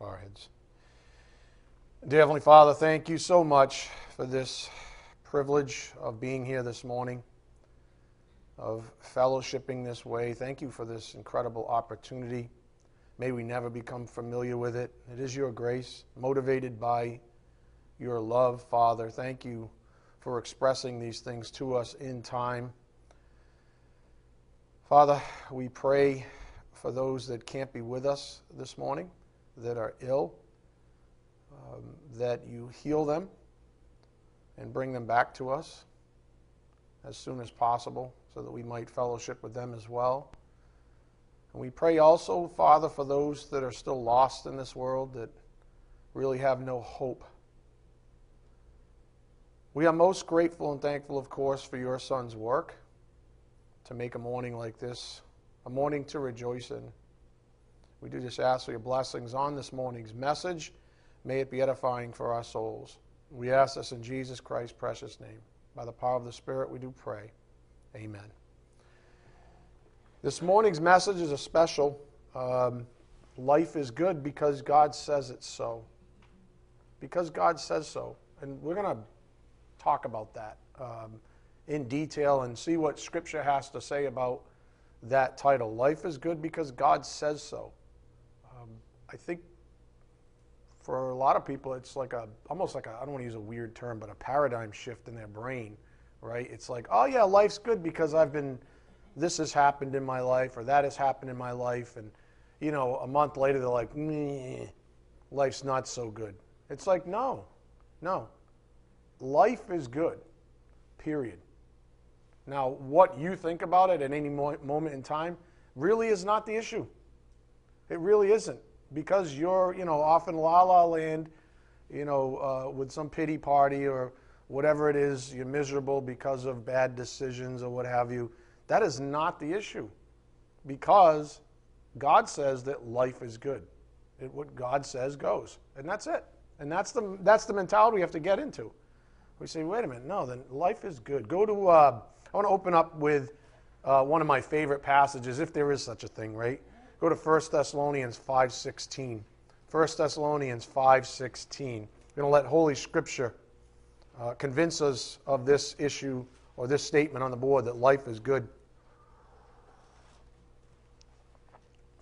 our heads. Dear Heavenly Father, thank you so much for this privilege of being here this morning, of fellowshipping this way. Thank you for this incredible opportunity. May we never become familiar with it. It is your grace, motivated by your love, Father. Thank you for expressing these things to us in time. Father, we pray for those that can't be with us this morning, that are ill, um, that you heal them and bring them back to us as soon as possible so that we might fellowship with them as well. And we pray also, Father, for those that are still lost in this world that really have no hope. We are most grateful and thankful, of course, for your son's work to make a morning like this a morning to rejoice in. We do just ask for your blessings on this morning's message. May it be edifying for our souls. We ask this in Jesus Christ's precious name. By the power of the Spirit, we do pray. Amen. This morning's message is a special. Um, life is good because God says it so. Because God says so. And we're going to talk about that um, in detail and see what Scripture has to say about that title. Life is good because God says so. I think for a lot of people, it's like a almost like I don't want to use a weird term, but a paradigm shift in their brain, right? It's like, oh yeah, life's good because I've been this has happened in my life or that has happened in my life, and you know, a month later they're like, life's not so good. It's like no, no, life is good, period. Now, what you think about it at any moment in time really is not the issue. It really isn't. Because you're, you know, off in la la land, you know, uh, with some pity party or whatever it is, you're miserable because of bad decisions or what have you. That is not the issue. Because God says that life is good. It, what God says goes. And that's it. And that's the, that's the mentality we have to get into. We say, wait a minute, no, then life is good. Go to uh, I want to open up with uh, one of my favorite passages, if there is such a thing, right? Go to 1 Thessalonians 5.16. 1 Thessalonians 5.16. We're going to let Holy Scripture uh, convince us of this issue or this statement on the board that life is good.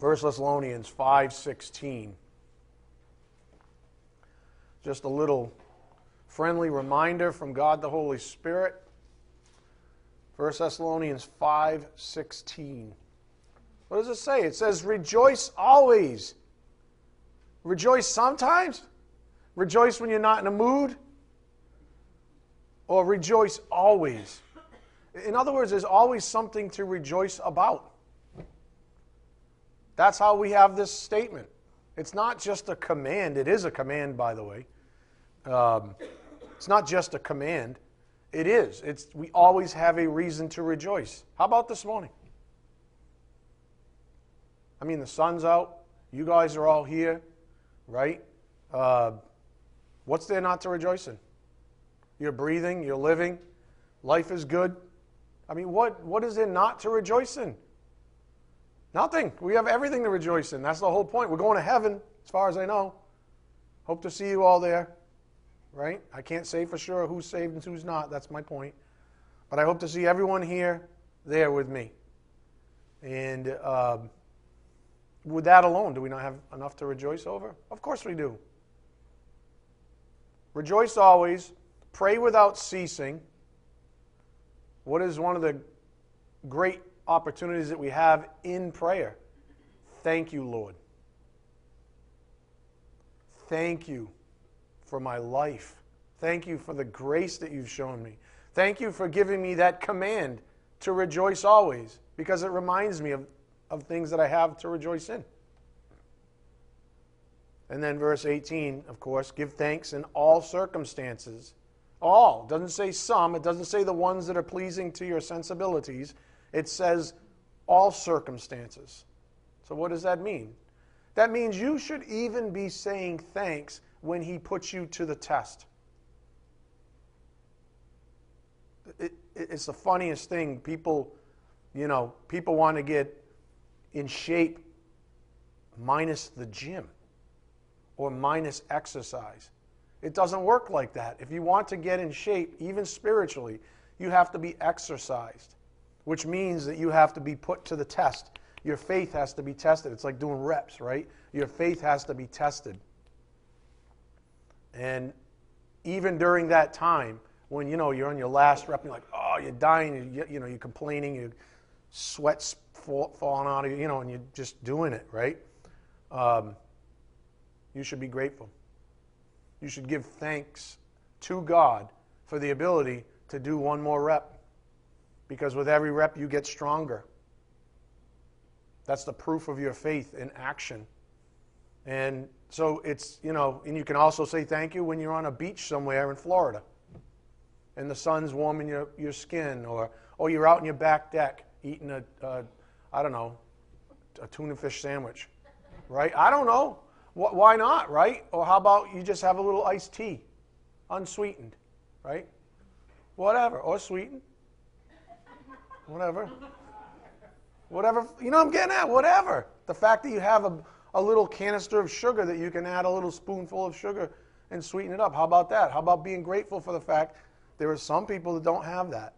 1 Thessalonians 5.16. Just a little friendly reminder from God the Holy Spirit 1 Thessalonians 5:16. What does it say? It says rejoice always. Rejoice sometimes? Rejoice when you're not in a mood? Or rejoice always? In other words, there's always something to rejoice about. That's how we have this statement. It's not just a command. It is a command, by the way. Um, it's not just a command. It is. It's, we always have a reason to rejoice. How about this morning? I mean, the sun's out. You guys are all here, right? Uh, what's there not to rejoice in? You're breathing, you're living, life is good. I mean, what, what is there not to rejoice in? Nothing. We have everything to rejoice in. That's the whole point. We're going to heaven, as far as I know. Hope to see you all there right? I can't say for sure who's saved and who's not. That's my point. But I hope to see everyone here there with me. And um, with that alone, do we not have enough to rejoice over? Of course we do. Rejoice always, pray without ceasing. What is one of the great opportunities that we have in prayer? Thank you, Lord. Thank you for my life. Thank you for the grace that you've shown me. Thank you for giving me that command to rejoice always because it reminds me of, of things that I have to rejoice in. And then verse 18, of course, give thanks in all circumstances. All. It doesn't say some. It doesn't say the ones that are pleasing to your sensibilities. It says all circumstances. So what does that mean? That means you should even be saying thanks when he puts you to the test. It, it, it's the funniest thing. People, you know, people want to get in shape minus the gym. or minus exercise. It doesn't work like that. If you want to get in shape, even spiritually, you have to be exercised, which means that you have to be put to the test. Your faith has to be tested. It's like doing reps, right? Your faith has to be tested. And even during that time, when you know you're on your last rep, you're like, oh, you're dying, you, you know, you're complaining, you sweat's fall, falling out of you, you know, and you're just doing it, right? Um, you should be grateful. You should give thanks to God for the ability to do one more rep. Because with every rep, you get stronger. That's the proof of your faith in action. And so it's, you know, and you can also say thank you when you're on a beach somewhere in Florida and the sun's warming your, your skin, or, or you're out in your back deck eating a, a I don't know, a tuna fish sandwich, right? I don't know. Why not, right? Or how about you just have a little iced tea, unsweetened, right? Whatever, or sweetened, whatever. Whatever, you know I'm getting at, whatever. The fact that you have a, a little canister of sugar that you can add a little spoonful of sugar and sweeten it up. How about that? How about being grateful for the fact there are some people that don't have that?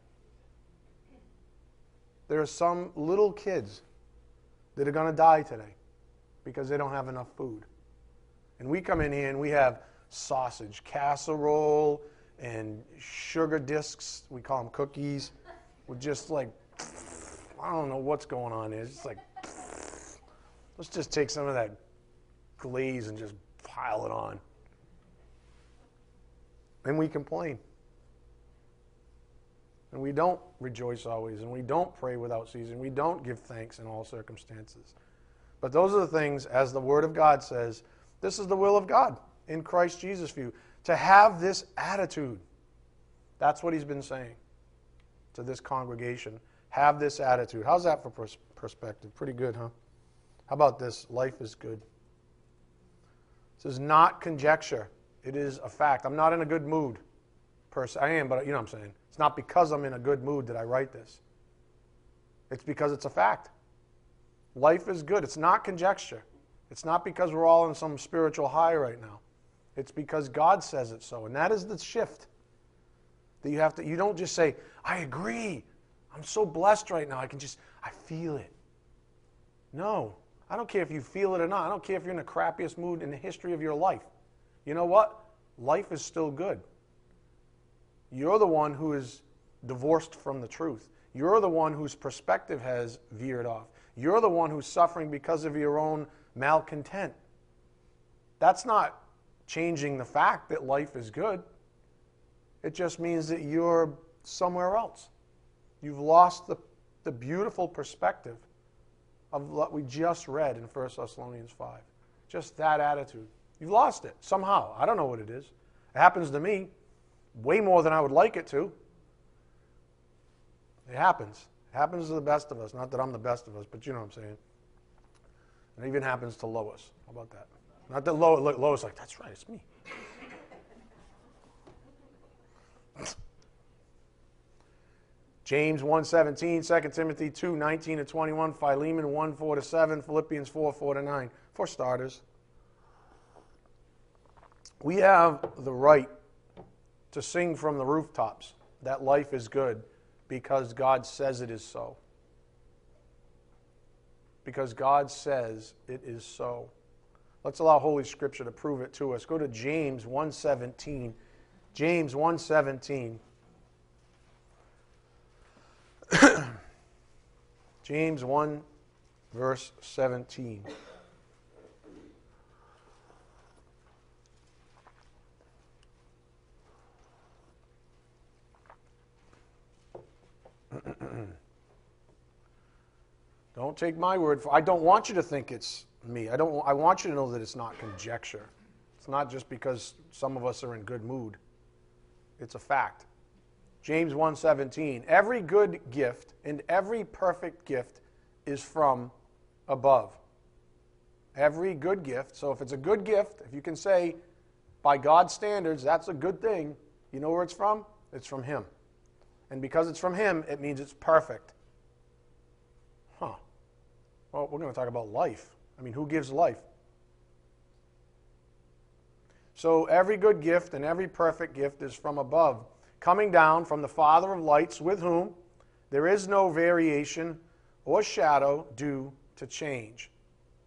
There are some little kids that are going to die today because they don't have enough food. And we come in here and we have sausage casserole and sugar discs. We call them cookies. With just like, I don't know what's going on. It's just like, let's just take some of that glaze and just pile it on. And we complain. And we don't rejoice always, and we don't pray without ceasing. We don't give thanks in all circumstances. But those are the things, as the Word of God says, this is the will of God in Christ Jesus for you. To have this attitude. That's what he's been saying to this congregation. Have this attitude. How's that for pers- perspective? Pretty good, huh? How about this? Life is good. This is not conjecture. It is a fact. I'm not in a good mood. Pers- I am, but you know what I'm saying. It's not because I'm in a good mood that I write this. It's because it's a fact. Life is good. It's not conjecture. It's not because we're all in some spiritual high right now. It's because God says it so. And that is the shift. That you have to you don't just say, I agree. I'm so blessed right now. I can just I feel it. No. I don't care if you feel it or not. I don't care if you're in the crappiest mood in the history of your life. You know what? Life is still good. You're the one who is divorced from the truth. You're the one whose perspective has veered off. You're the one who's suffering because of your own malcontent. That's not changing the fact that life is good. It just means that you're somewhere else. You've lost the, the beautiful perspective of what we just read in 1 Thessalonians 5. Just that attitude. You've lost it somehow. I don't know what it is. It happens to me way more than I would like it to. It happens. It happens to the best of us. Not that I'm the best of us, but you know what I'm saying. It even happens to Lois. How about that? Not that Lois, Lois like, that's right, it's me. James 1.17, 2 Timothy 2, 19 to 21, Philemon 1, 4 to 7, Philippians 4, 4 to 9. For starters, we have the right to sing from the rooftops that life is good because God says it is so because God says it is so. Let's allow Holy Scripture to prove it to us. Go to James 1:17. James 1:17. James 1 verse 17. Take my word for I don't want you to think it's me. I don't I want you to know that it's not conjecture. It's not just because some of us are in good mood. It's a fact. James 1:17 Every good gift and every perfect gift is from above. Every good gift. So if it's a good gift, if you can say by God's standards that's a good thing, you know where it's from? It's from him. And because it's from him, it means it's perfect. Well, we're going to talk about life. I mean, who gives life? So every good gift and every perfect gift is from above, coming down from the Father of lights, with whom there is no variation or shadow due to change.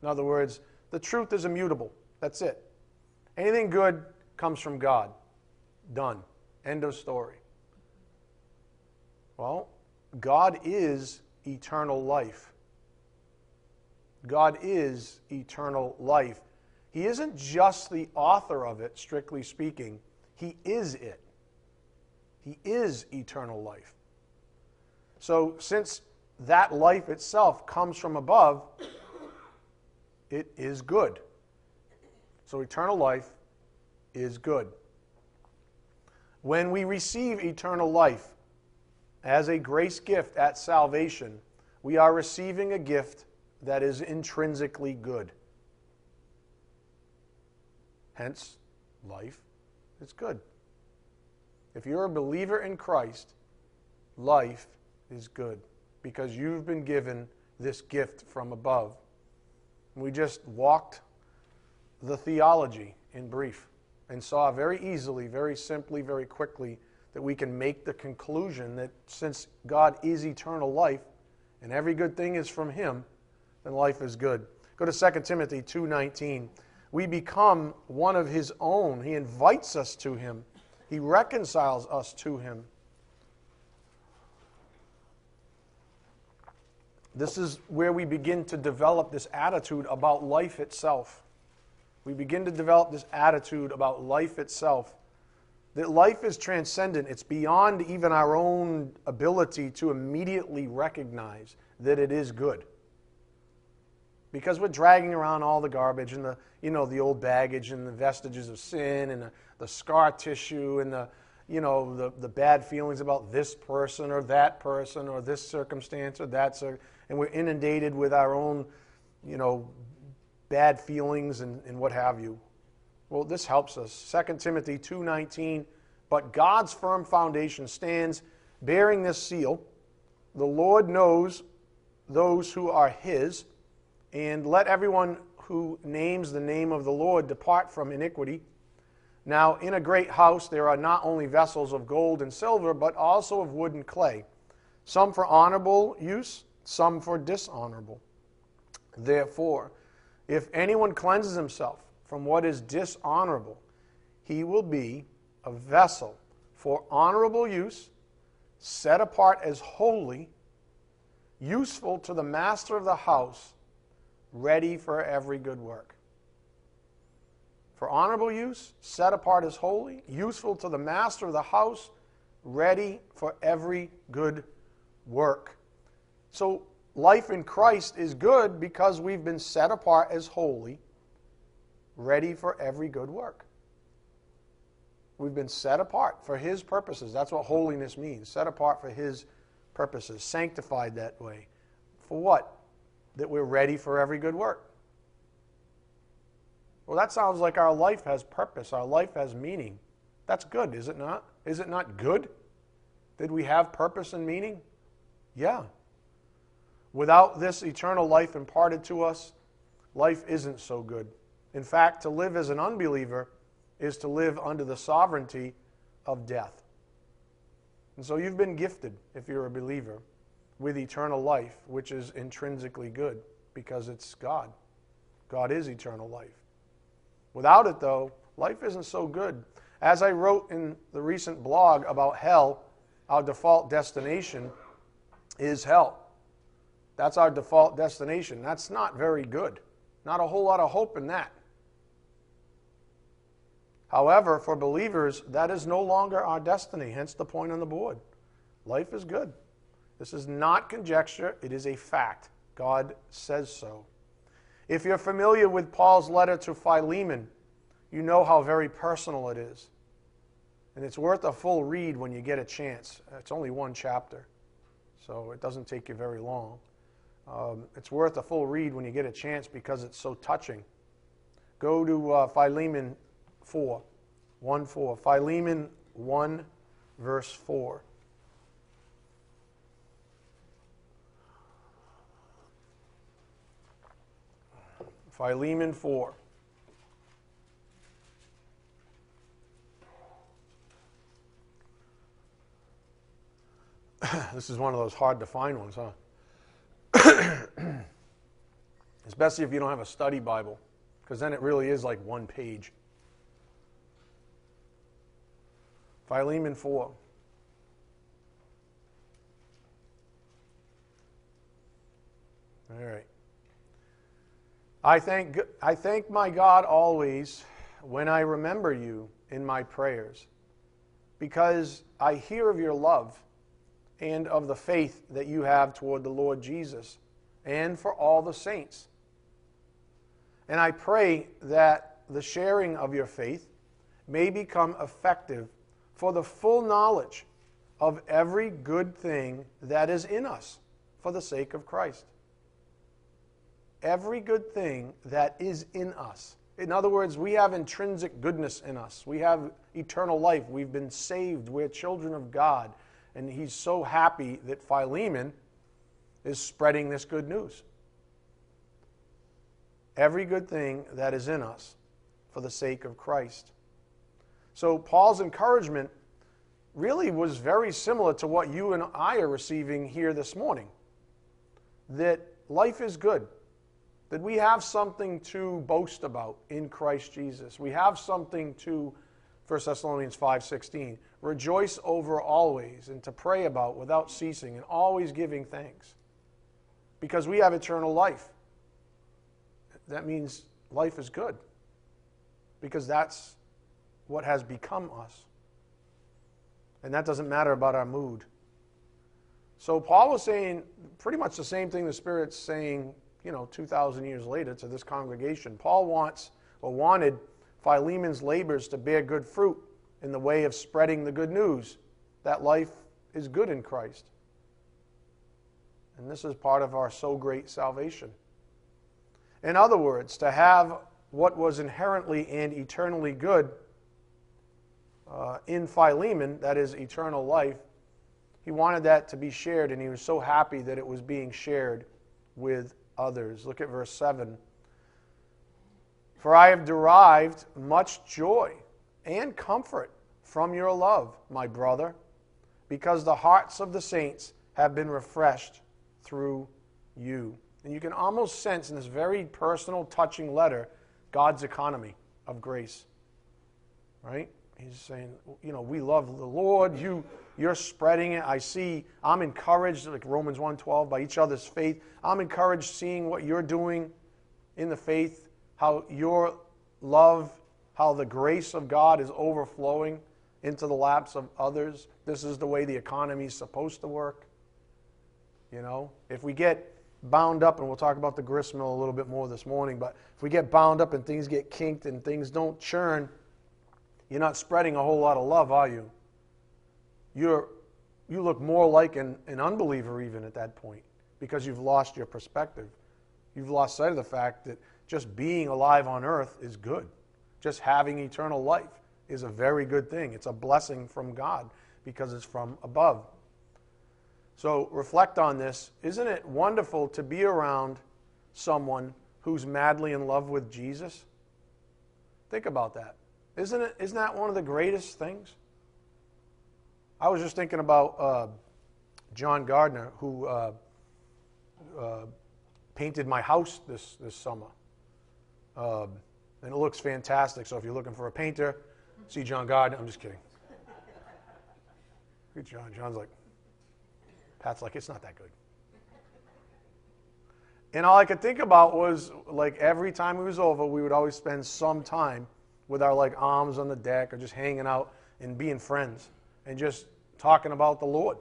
In other words, the truth is immutable. That's it. Anything good comes from God. Done. End of story. Well, God is eternal life. God is eternal life. He isn't just the author of it, strictly speaking, He is it. He is eternal life. So, since that life itself comes from above, it is good. So, eternal life is good. When we receive eternal life as a grace gift at salvation, we are receiving a gift that is intrinsically good. Hence, life is good. If you're a believer in Christ, life is good because you've been given this gift from above. We just walked the theology in brief and saw very easily, very simply, very quickly that we can make the conclusion that since God is eternal life and every good thing is from him, then life is good. Go to 2 Timothy 2:19 we become one of His own. He invites us to Him, He reconciles us to Him. This is where we begin to develop this attitude about life itself. We begin to develop this attitude about life itself. That life is transcendent, it's beyond even our own ability to immediately recognize that it is good because we're dragging around all the garbage and the you know the old baggage and the vestiges of sin and the, the scar tissue and the you know the, the bad feelings about this person or that person or this circumstance or that cir- and we're inundated with our own you know bad feelings and, and what have you. Well this helps us. 2 timothy 2.19 but god's firm foundation stands bearing this seal. The lord knows those who are his and let everyone who names the name of the Lord depart from iniquity. Now, in a great house there are not only vessels of gold and silver, but also of wood and clay, some for honorable use, some for dishonorable. Therefore, if anyone cleanses himself from what is dishonorable, he will be a vessel for honorable use, set apart as holy, useful to the master of the house ready for every good work. For honorable use, set apart as holy, useful to the master of the house, ready for every good work. So, life in Christ is good because we've been set apart as holy, ready for every good work. We've been set apart for His purposes. That's what holiness means set apart for His purposes, sanctified that way. For what? That we're ready for every good work. Well, that sounds like our life has purpose, our life has meaning. That's good, is it not? Is it not good? Did we have purpose and meaning? Yeah. Without this eternal life imparted to us, life isn't so good. In fact, to live as an unbeliever is to live under the sovereignty of death. And so you've been gifted, if you're a believer, with eternal life, which is intrinsically good because it's God. God is eternal life. Without it, though, life isn't so good. As I wrote in the recent blog about hell, our default destination is hell. That's our default destination. That's not very good. Not a whole lot of hope in that. However, for believers, that is no longer our destiny, hence the point on the board. Life is good. This is not conjecture, it is a fact. God says so. If you're familiar with Paul's letter to Philemon, you know how very personal it is. And it's worth a full read when you get a chance. It's only one chapter, so it doesn't take you very long. Um, it's worth a full read when you get a chance because it's so touching. Go to uh, Philemon 4, 1 4. Philemon 1, verse 4. Philemon 4. this is one of those hard to find ones, huh? Especially if you don't have a study Bible, because then it really is like one page. Philemon 4. All right. I thank, I thank my God always when I remember you in my prayers, because I hear of your love and of the faith that you have toward the Lord Jesus and for all the saints. And I pray that the sharing of your faith may become effective for the full knowledge of every good thing that is in us for the sake of Christ. Every good thing that is in us. In other words, we have intrinsic goodness in us. We have eternal life. We've been saved. We're children of God. And he's so happy that Philemon is spreading this good news. Every good thing that is in us for the sake of Christ. So, Paul's encouragement really was very similar to what you and I are receiving here this morning that life is good, that we have something to boast about in Christ Jesus. We have something to 1 Thessalonians 5:16, rejoice over always and to pray about without ceasing and always giving thanks. Because we have eternal life. That means life is good. Because that's what has become us. And that doesn't matter about our mood. So Paul was saying pretty much the same thing the Spirit's saying, you know, 2,000 years later to this congregation. Paul wants or wanted Philemon's labors to bear good fruit in the way of spreading the good news that life is good in Christ. And this is part of our so great salvation. In other words, to have what was inherently and eternally good uh, in Philemon, that is eternal life, he wanted that to be shared, and he was so happy that it was being shared with others. Look at verse 7. For I have derived much joy and comfort from your love, my brother, because the hearts of the saints have been refreshed through you. And you can almost sense in this very personal, touching letter God's economy of grace. Right? He's saying, you know, we love the Lord. You, you're spreading it. I see. I'm encouraged, like Romans 1:12, by each other's faith. I'm encouraged seeing what you're doing in the faith, how your love, how the grace of God is overflowing into the laps of others. This is the way the economy is supposed to work. You know, if we get bound up, and we'll talk about the grist mill a little bit more this morning, but if we get bound up and things get kinked and things don't churn, you're not spreading a whole lot of love, are you? You're, you look more like an, an unbeliever even at that point because you've lost your perspective. You've lost sight of the fact that just being alive on earth is good. Just having eternal life is a very good thing. It's a blessing from God because it's from above. So reflect on this. Isn't it wonderful to be around someone who's madly in love with Jesus? Think about that. Isn't, it, isn't that one of the greatest things? I was just thinking about uh, John Gardner, who uh, uh, painted my house this, this summer. Um, and it looks fantastic. So if you're looking for a painter, see John Gardner. I'm just kidding. Good John. John's like, Pat's like, it's not that good. And all I could think about was like every time it was over, we would always spend some time with our like arms on the deck or just hanging out and being friends and just talking about the Lord.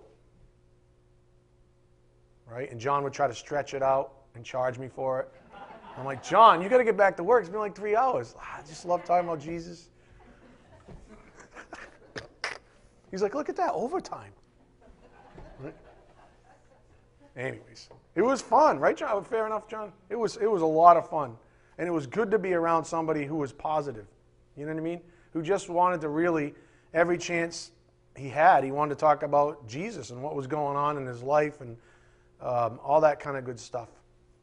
Right? And John would try to stretch it out and charge me for it. I'm like, John, you got to get back to work. It's been like three hours. Ah, I just love talking about Jesus. He's like, look at that overtime. Anyways, it was fun, right, John? Fair enough, John. It was it was a lot of fun, and it was good to be around somebody who was positive. You know what I mean? Who just wanted to really, every chance he had, he wanted to talk about Jesus and what was going on in his life and um, all that kind of good stuff.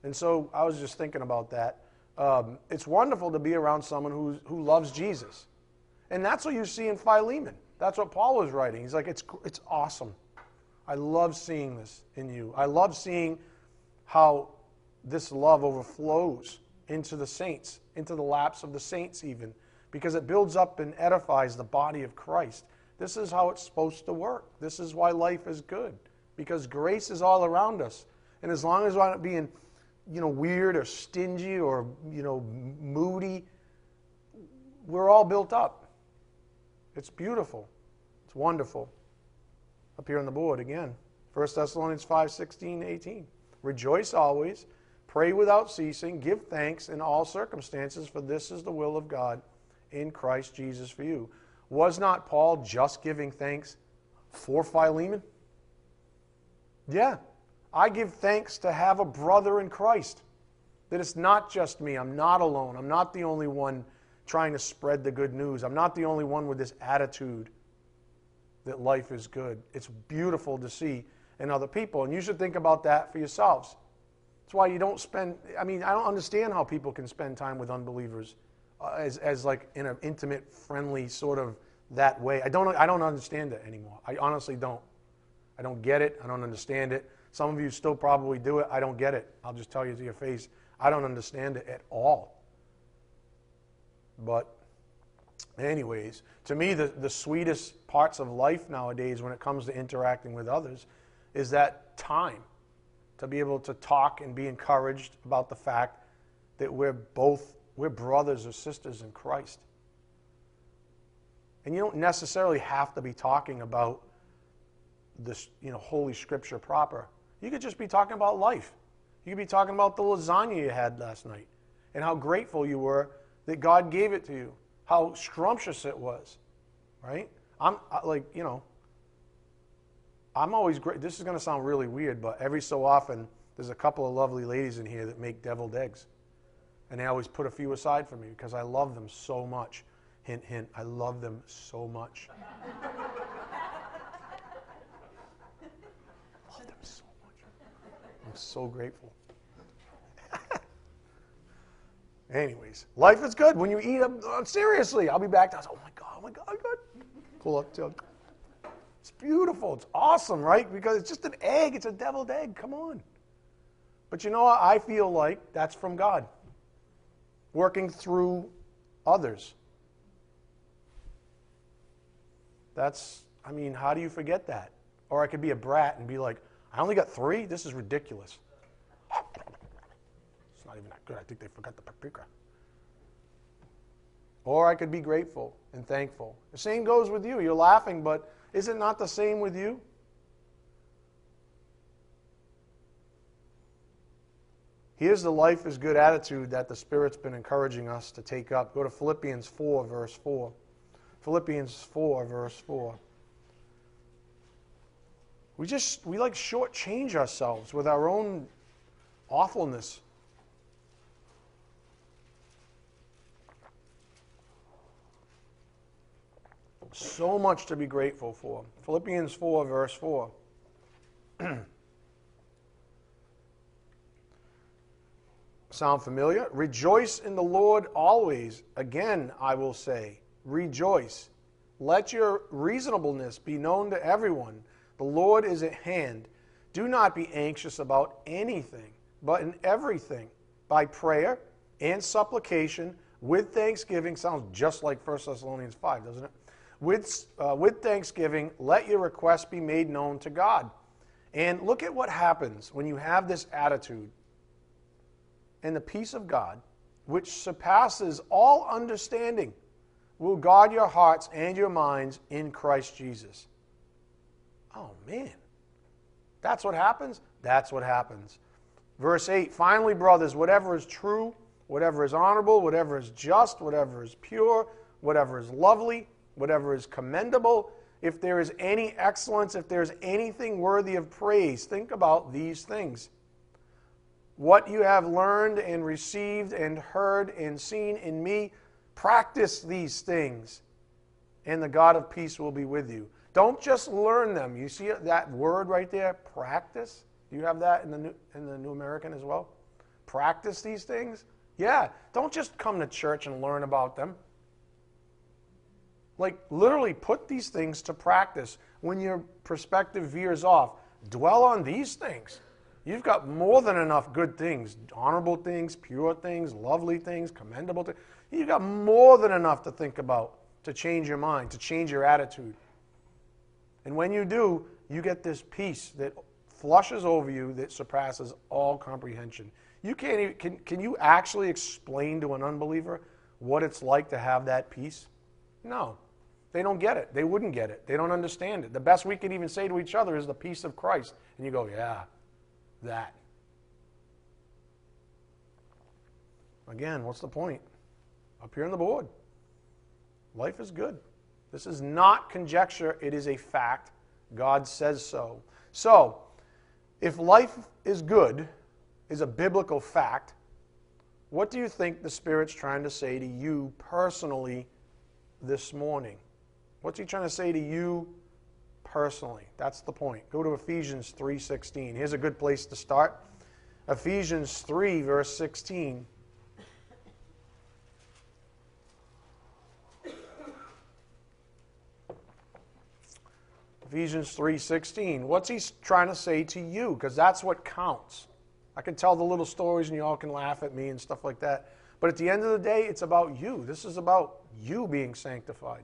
And so I was just thinking about that. Um, it's wonderful to be around someone who, who loves Jesus. And that's what you see in Philemon. That's what Paul was writing. He's like, it's, it's awesome. I love seeing this in you. I love seeing how this love overflows into the saints, into the laps of the saints, even, because it builds up and edifies the body of Christ. This is how it's supposed to work. This is why life is good, because grace is all around us. And as long as we're not being, you know, weird or stingy or, you know, moody, we're all built up. It's beautiful. It's wonderful. Up here on the board again. 1 Thessalonians 5 16, 18. Rejoice always, pray without ceasing, give thanks in all circumstances, for this is the will of God in Christ Jesus for you. Was not Paul just giving thanks for Philemon? Yeah. I give thanks to have a brother in Christ. That it's not just me. I'm not alone. I'm not the only one trying to spread the good news. I'm not the only one with this attitude that life is good. It's beautiful to see in other people. And you should think about that for yourselves. That's why you don't spend, I mean, I don't understand how people can spend time with unbelievers as, as like in an intimate, friendly sort of that way. I don't, I don't understand it anymore. I honestly don't. I don't get it. I don't understand it. Some of you still probably do it. I don't get it. I'll just tell you to your face. I don't understand it at all. But, anyways, to me, the, the sweetest parts of life nowadays when it comes to interacting with others is that time to be able to talk and be encouraged about the fact that we're both we're brothers or sisters in Christ. And you don't necessarily have to be talking about this, you know, holy scripture proper. You could just be talking about life. You could be talking about the lasagna you had last night and how grateful you were that God gave it to you, how scrumptious it was, right? I'm like, you know, I'm always great. This is going to sound really weird, but every so often, there's a couple of lovely ladies in here that make deviled eggs. And they always put a few aside for me because I love them so much. Hint, hint, I love them so much. love them so much. I'm so grateful. Anyways, life is good when you eat them. Uh, seriously, I'll be back. I was, oh my God, oh my God, God. Pull up It's beautiful. It's awesome, right? Because it's just an egg. It's a deviled egg. Come on. But you know what? I feel like that's from God, working through others. That's, I mean, how do you forget that? Or I could be a brat and be like, I only got three? This is ridiculous It's not even that good. I think they forgot the paprika. Or I could be grateful and thankful. The same goes with you. You're laughing, but is it not the same with you? Here's the life is good attitude that the Spirit's been encouraging us to take up. Go to Philippians 4, verse 4. Philippians 4, verse 4. We just, we like shortchange ourselves with our own awfulness. So much to be grateful for. Philippians 4, verse 4. Sound familiar? Rejoice in the Lord always. Again, I will say, rejoice. Let your reasonableness be known to everyone. The Lord is at hand. Do not be anxious about anything, but in everything, by prayer and supplication, with thanksgiving. Sounds just like 1 Thessalonians 5, doesn't it? with, uh, with thanksgiving, let your requests be made known to God. And look at what happens when you have this attitude. And the peace of God, which surpasses all understanding, will guard your hearts and your minds in Christ Jesus. Oh, man. That's what happens? That's what happens. Verse 8 Finally, brothers, whatever is true, whatever is honorable, whatever is just, whatever is pure, whatever is lovely, whatever is commendable, if there is any excellence, if there's anything worthy of praise, think about these things. What you have learned and received and heard and seen in me, practice these things, and the God of peace will be with you. Don't just learn them. You see that word right there, practice? Do you have that in the New, in the New American as well? Practice these things? Yeah. Don't just come to church and learn about them. Like, literally put these things to practice when your perspective veers off. dwell on these things. You've got more than enough good things, honorable things, pure things, lovely things, commendable things. You've got more than enough to think about to change your mind, to change your attitude. And when you do, you get this peace that flushes over you that surpasses all comprehension. You can't even, can, can you actually explain to an unbeliever what it's like to have that peace? No. They don't get it. They wouldn't get it. They don't understand it. The best we can even say to each other is the peace of Christ. And you go, yeah, that. Again, what's the point? Up here on the board. Life is good. This is not conjecture, it is a fact. God says so. So, if life is good, is a biblical fact, what do you think the Spirit's trying to say to you personally this morning? What's he trying to say to you personally? That's the point. Go to Ephesians 3:16. Here's a good place to start. Ephesians 3 verse 16. Ephesians 3:16. What's he trying to say to you? Because that's what counts. I can tell the little stories and you all can laugh at me and stuff like that. But at the end of the day, it's about you. This is about you being sanctified.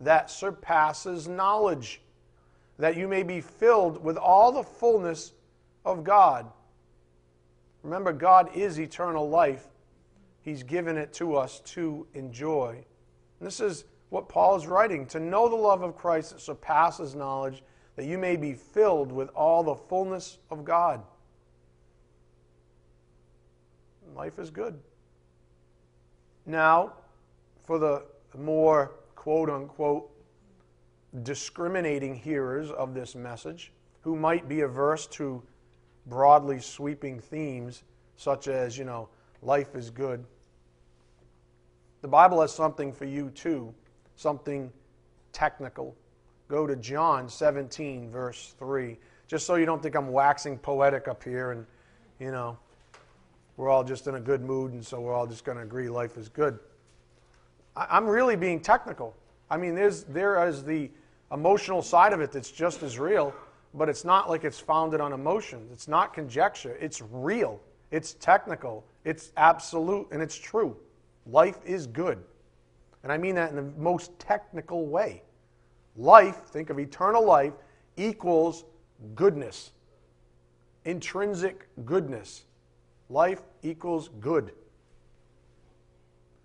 that surpasses knowledge, that you may be filled with all the fullness of God. Remember, God is eternal life. He's given it to us to enjoy. And this is what Paul is writing to know the love of Christ that surpasses knowledge, that you may be filled with all the fullness of God. Life is good. Now, for the more quote unquote discriminating hearers of this message who might be averse to broadly sweeping themes such as, you know, life is good. The Bible has something for you too, something technical. Go to John 17, verse 3, just so you don't think I'm waxing poetic up here and, you know, we're all just in a good mood and so we're all just going to agree life is good. I'm really being technical. I mean, there's, there is the emotional side of it that's just as real, but it's not like it's founded on emotions. It's not conjecture. It's real. It's technical. It's absolute, and it's true. Life is good. And I mean that in the most technical way. Life, think of eternal life, equals goodness, intrinsic goodness. Life equals good.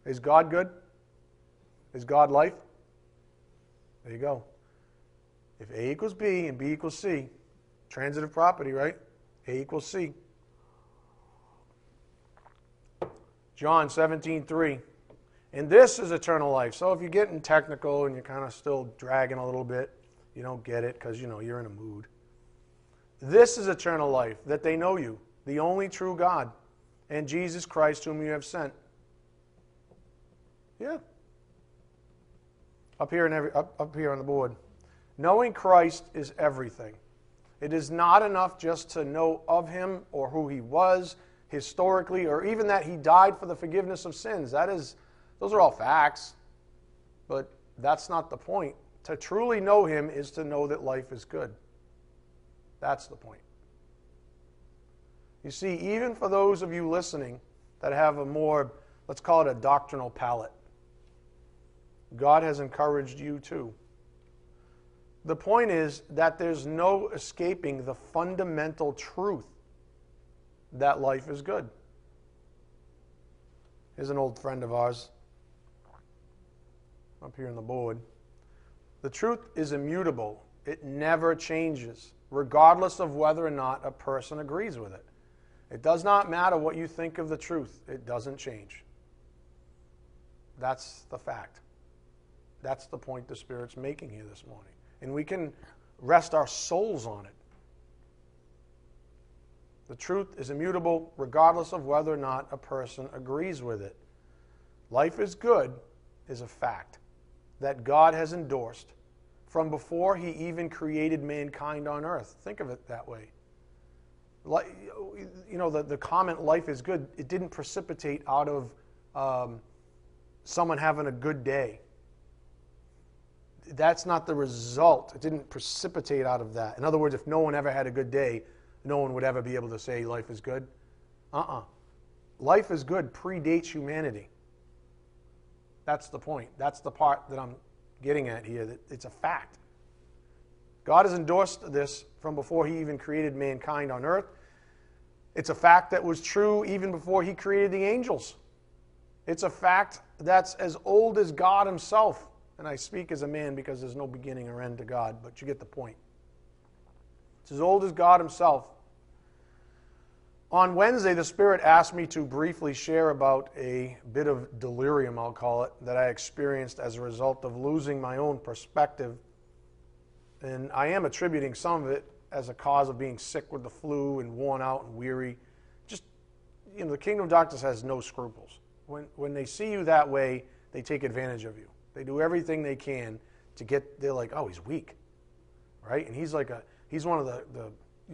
Is God good? Is God life? There you go. If A equals B and B equals C, transitive property, right? A equals C. John 17, 3. And this is eternal life. So if you're getting technical and you're kind of still dragging a little bit, you don't get it because you know you're in a mood. This is eternal life, that they know you, the only true God, and Jesus Christ, whom you have sent. Yeah. Up here, in every, up, up here on the board. Knowing Christ is everything. It is not enough just to know of him or who he was historically or even that he died for the forgiveness of sins. That is those are all facts. But that's not the point. To truly know him is to know that life is good. That's the point. You see, even for those of you listening that have a more, let's call it a doctrinal palate, God has encouraged you too. The point is that there's no escaping the fundamental truth that life is good. Here's an old friend of ours up here on the board. The truth is immutable, it never changes, regardless of whether or not a person agrees with it. It does not matter what you think of the truth, it doesn't change. That's the fact. That's the point the Spirit's making here this morning. And we can rest our souls on it. The truth is immutable regardless of whether or not a person agrees with it. Life is good is a fact that God has endorsed from before he even created mankind on earth. Think of it that way. You know, the, the comment, life is good, it didn't precipitate out of um, someone having a good day. That's not the result. It didn't precipitate out of that. In other words, if no one ever had a good day, no one would ever be able to say life is good. Uh uh-uh. uh Life is good predates humanity. That's the point. That's the part that I'm getting at here. That it's a fact. God has endorsed this from before He even created mankind on earth. It's a fact that was true even before He created the angels. It's a fact that's as old as God Himself. And I speak as a man because there's no beginning or end to God, but you get the point. It's as old as God Himself. On Wednesday, the Spirit asked me to briefly share about a bit of delirium, I'll call it, that I experienced as a result of losing my own perspective. And I am attributing some of it as a cause of being sick with the flu and worn out and weary. Just, you know, the kingdom of darkness has no scruples. When, when they see you that way, they take advantage of you. They do everything they can to get, they're like, oh, he's weak, right? And he's like a, he's one of the, the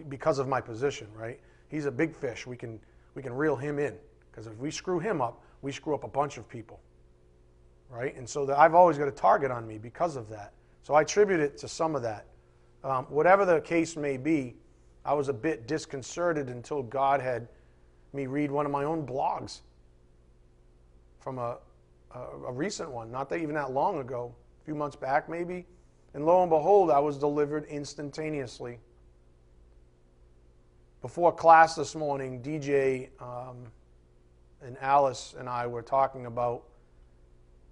because of my position, right? he's a big fish. We can, we can reel him in. Because if we screw him up, we screw up a bunch of people. Right? And so I've always got a target on me because of that. So I attribute it to some of that. Um, whatever the case may be, I was a bit disconcerted until God had me read one of my own blogs from a, a, recent one, not that even that long ago, a few months back maybe. And lo and behold, I was delivered instantaneously before class this morning, DJ um, and Alice and I were talking about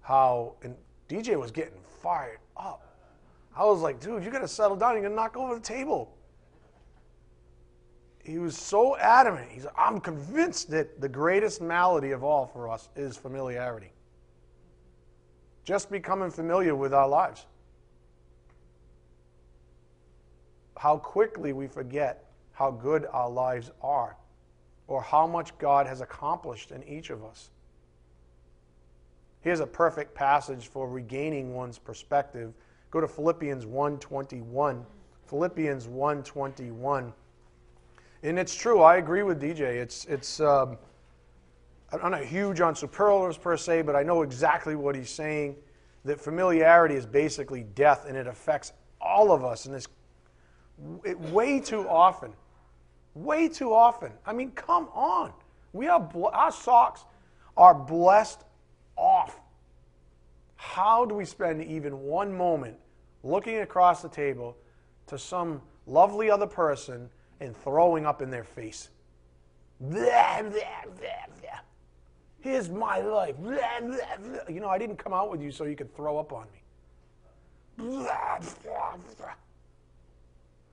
how, and DJ was getting fired up. I was like, dude, you got to settle down. You're going to knock over the table. He was so adamant. He's like, I'm convinced that the greatest malady of all for us is familiarity. Just becoming familiar with our lives. How quickly we forget how good our lives are or how much God has accomplished in each of us. Here's a perfect passage for regaining one's perspective. Go to Philippians 1:21. Philippians 1:21. And it's true. I agree with DJ. It's it's. Um, I'm not huge on superlatives per se, but I know exactly what he's saying. That familiarity is basically death, and it affects all of us. And this it, way too often Way too often. I mean, come on. We are our socks are blessed off. How do we spend even one moment looking across the table to some lovely other person and throwing up in their face? Blah, blah, blah, Here's my life. You know, I didn't come out with you so you could throw up on me.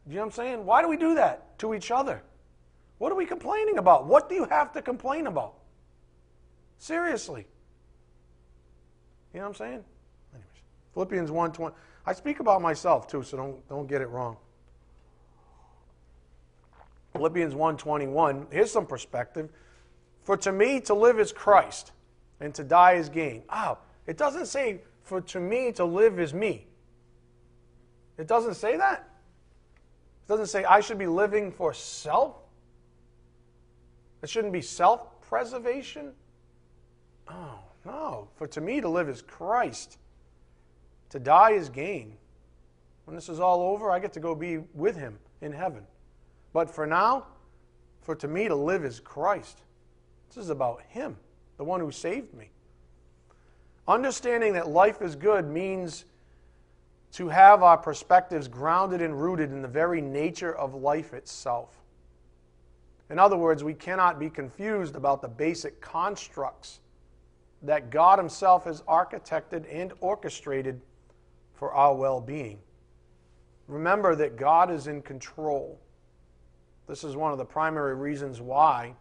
You know what I'm saying? Why do we do that to each other? What are we complaining about? What do you have to complain about? Seriously. You know what I'm saying? Anyways, Philippians 1:20. I speak about myself too, so don't don't get it wrong. Philippians 1:21. Here's some perspective. For to me to live is Christ, and to die is gain. Oh, it doesn't say for to me to live is me. It doesn't say that. It doesn't say I should be living for self. It shouldn't be self preservation. Oh, no. For to me, to live is Christ, to die is gain. When this is all over, I get to go be with Him in heaven. But for now, for to me, to live is Christ. This is about Him, the one who saved me. Understanding that life is good means to have our perspectives grounded and rooted in the very nature of life itself. In other words, we cannot be confused about the basic constructs that God Himself has architected and orchestrated for our well being. Remember that God is in control. This is one of the primary reasons why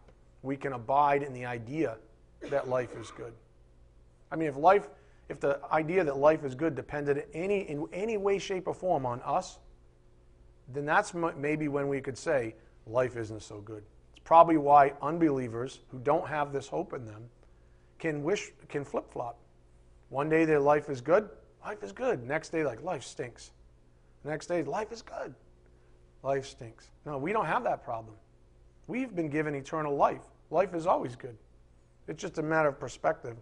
we can abide in the idea that life is good. I mean, if life, if the idea that life is good depended in any, in any way, shape, or form on us, then that's maybe when we could say life isn't so good It's probably why unbelievers who don't have this hope in them can wish can flip flop. One day their life is good, life is good. Next day, like life stinks. Next day, life is good, life stinks. No, we don't have that problem. We've been given eternal life. Life is always good. It's just a matter of perspective.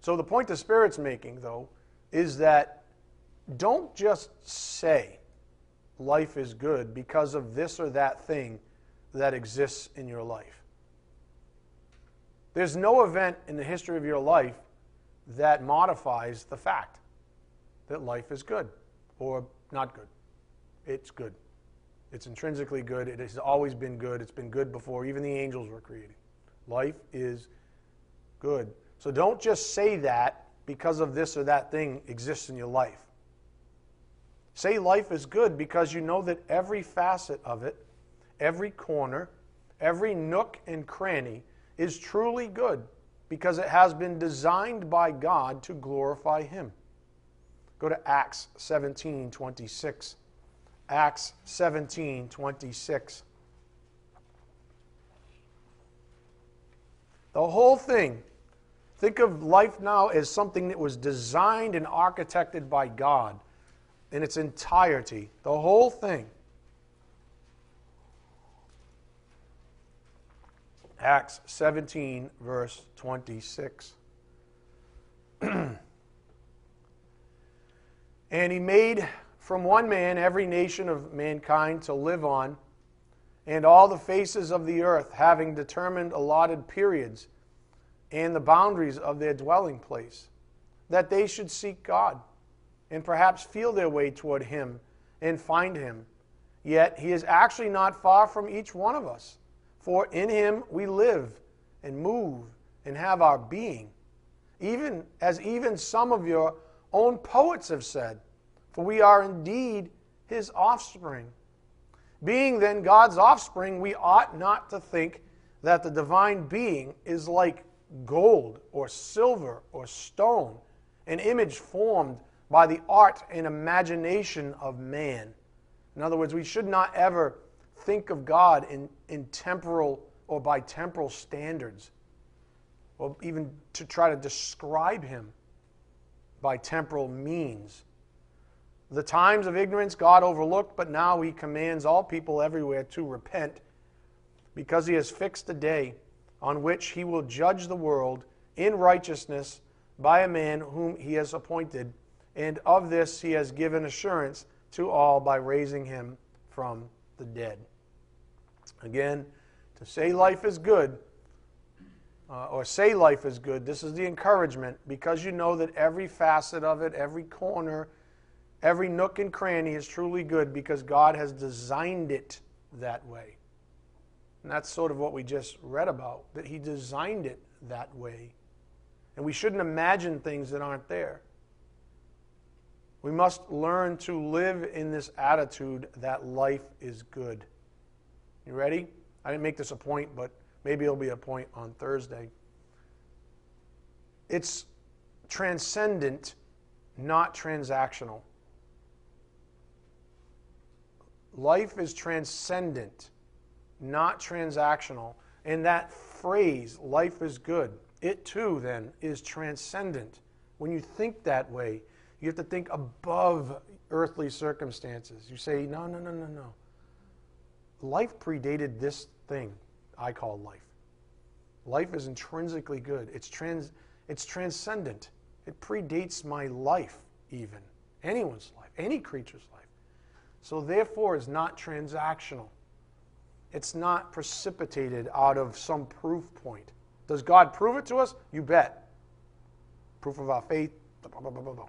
So the point the Spirit's making, though, is that don't just say life is good because of this or that thing that exists in your life. There's no event in the history of your life that modifies the fact that life is good or not good. It's good. It's intrinsically good. It has always been good. It's been good before even the angels were created. Life is good. So don't just say that because of this or that thing exists in your life. Say life is good because you know that every facet of it, every corner, every nook and cranny is truly good because it has been designed by God to glorify Him. Go to Acts 17 26. Acts 17 26. The whole thing, think of life now as something that was designed and architected by God in its entirety. The whole thing. Acts 17, verse 26. and he made from one man every nation of mankind to live on, and all the faces of the earth, having determined allotted periods and the boundaries of their dwelling place, that they should seek God, and perhaps feel their way toward Him and find Him. Yet He is actually not far from each one of us, for in Him we live and move and have our being. Even as even some of your own poets have said, for we are indeed his offspring. Being then God's offspring, we ought not to think that the divine being is like gold or silver or stone, an image formed by the art and imagination of man. In other words, we should not ever think of God in, in temporal or by temporal standards, or even to try to describe him by temporal means. The times of ignorance God overlooked, but now he commands all people everywhere to repent because he has fixed a day on which he will judge the world in righteousness by a man whom he has appointed. And of this he has given assurance to all by raising him from the dead. Again, to say life is good, uh, or say life is good, this is the encouragement because you know that every facet of it, every corner, Every nook and cranny is truly good because God has designed it that way. And that's sort of what we just read about, that He designed it that way. And we shouldn't imagine things that aren't there. We must learn to live in this attitude that life is good. You ready? I didn't make this a point, but maybe it'll be a point on Thursday. It's transcendent, not transactional. Life is transcendent, not transactional. And that phrase, life is good, it too then is transcendent. When you think that way, you have to think above earthly circumstances. You say, no, no, no, no, no. Life predated this thing I call life. Life is intrinsically good. It's trans it's transcendent. It predates my life even. Anyone's life, any creature's life. So, therefore, is not transactional. It's not precipitated out of some proof point. Does God prove it to us? You bet. Proof of our faith. Blah, blah, blah,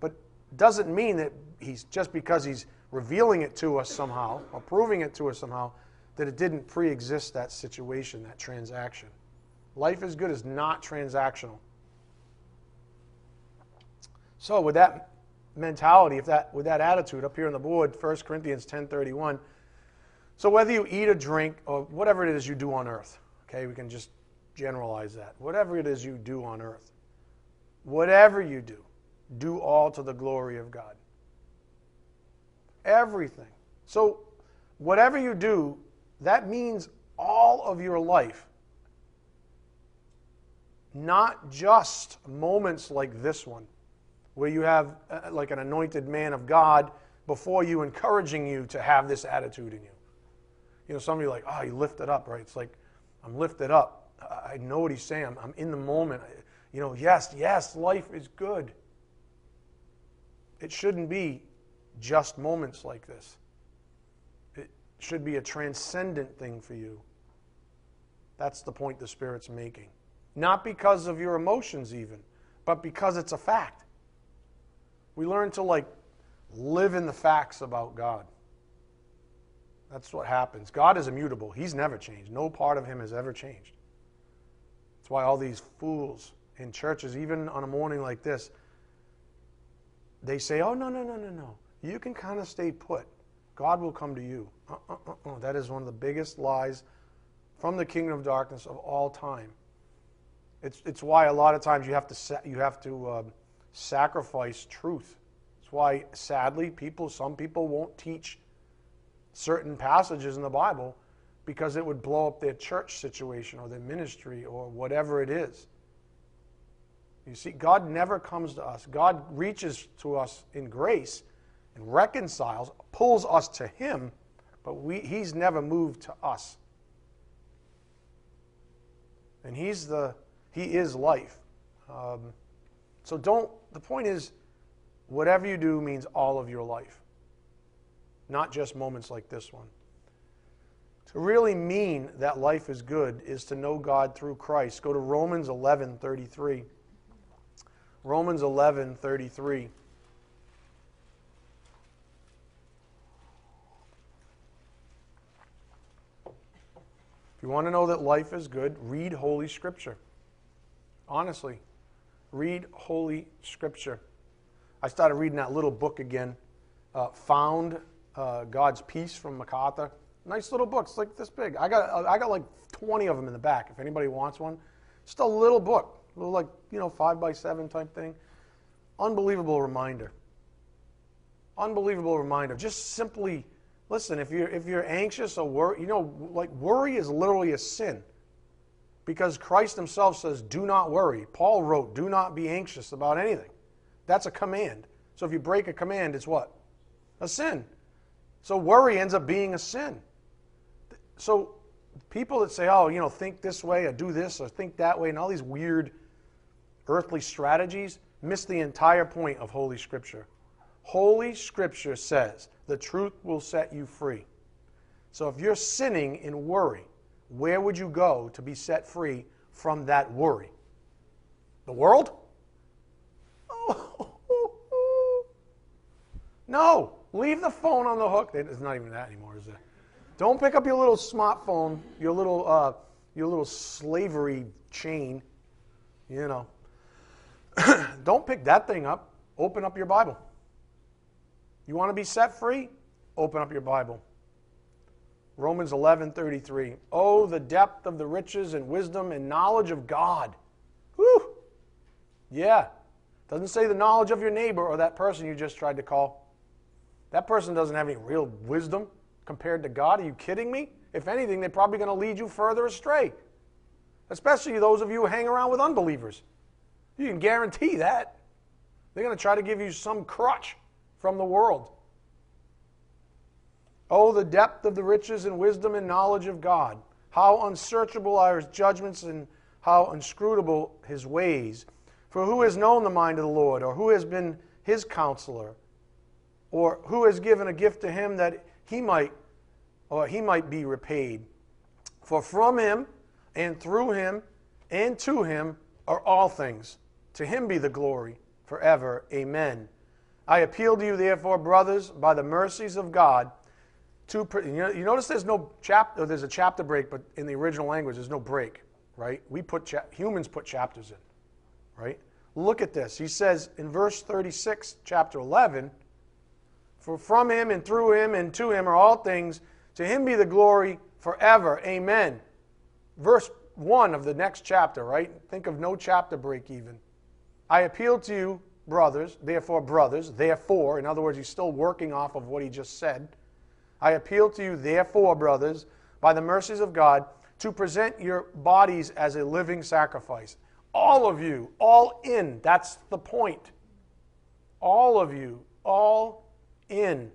but doesn't mean that he's just because he's revealing it to us somehow or proving it to us somehow that it didn't pre-exist that situation, that transaction. Life is good is not transactional. So with that mentality, if that with that attitude up here on the board, 1 Corinthians 10:31. So whether you eat or drink or whatever it is you do on earth, okay, we can just generalize that. Whatever it is you do on earth, whatever you do, do all to the glory of God. Everything. So whatever you do that means all of your life. Not just moments like this one, where you have uh, like an anointed man of God before you encouraging you to have this attitude in you. You know, some of you like, oh, you lift it up, right? It's like, I'm lifted up. I know what he's saying. I'm in the moment. You know, yes, yes, life is good. It shouldn't be just moments like this. It should be a transcendent thing for you. That's the point the Spirit's making. Not because of your emotions, even, but because it's a fact. We learn to, like, live in the facts about God. That's what happens. God is immutable. He's never changed. No part of him has ever changed. That's why all these fools in churches, even on a morning like this, they say, oh, no, no, no, no, no. You can kind of stay put. God will come to you. Uh, uh, uh. That is one of the biggest lies from the kingdom of darkness of all time. It's, it's why a lot of times you have to, sa- you have to uh, sacrifice truth. That's why, sadly, people, some people won't teach certain passages in the Bible because it would blow up their church situation or their ministry or whatever it is. You see, God never comes to us. God reaches to us in grace and reconciles, pulls us to Him, but we, He's never moved to us. And He's the He is life. Um, so don't. The point is, whatever you do means all of your life not just moments like this one. To really mean that life is good is to know God through Christ. Go to Romans 11 33. Romans 11 33. If you want to know that life is good, read Holy Scripture. Honestly, read Holy Scripture. I started reading that little book again, uh, Found uh, God's Peace from MacArthur. Nice little books, like this big. I got I got like 20 of them in the back. If anybody wants one, just a little book, a little like you know five by seven type thing. Unbelievable reminder. Unbelievable reminder. Just simply listen. If you're if you're anxious or worry, you know, like worry is literally a sin. Because Christ Himself says, "Do not worry." Paul wrote, "Do not be anxious about anything." That's a command. So if you break a command, it's what? A sin. So worry ends up being a sin. So people that say, oh, you know, think this way or do this or think that way and all these weird earthly strategies miss the entire point of Holy Scripture. Holy Scripture says the truth will set you free. So if you're sinning in worry, where would you go to be set free from that worry? The world? No. Leave the phone on the hook. It's not even that anymore, is it? Don't pick up your little smartphone, your little, uh, your little slavery chain. You know. Don't pick that thing up. Open up your Bible. You want to be set free? Open up your Bible. Romans 11:33. Oh, the depth of the riches and wisdom and knowledge of God. Whew. Yeah. Doesn't say the knowledge of your neighbor or that person you just tried to call. That person doesn't have any real wisdom compared to God. Are you kidding me? If anything, they're probably going to lead you further astray. Especially those of you who hang around with unbelievers. You can guarantee that. They're going to try to give you some crutch from the world. Oh, the depth of the riches and wisdom and knowledge of God. How unsearchable are his judgments and how inscrutable his ways. For who has known the mind of the Lord, or who has been his counselor? or who has given a gift to him that he might or he might be repaid for from him and through him and to him are all things to him be the glory forever amen i appeal to you therefore brothers by the mercies of god to you notice there's no chapter oh, there's a chapter break but in the original language there's no break right we put cha- humans put chapters in right look at this he says in verse 36 chapter 11 for from him and through him and to him are all things. To him be the glory forever. Amen. Verse 1 of the next chapter, right? Think of no chapter break even. I appeal to you, brothers, therefore, brothers, therefore, in other words, he's still working off of what he just said. I appeal to you, therefore, brothers, by the mercies of God, to present your bodies as a living sacrifice. All of you, all in. That's the point. All of you, all in.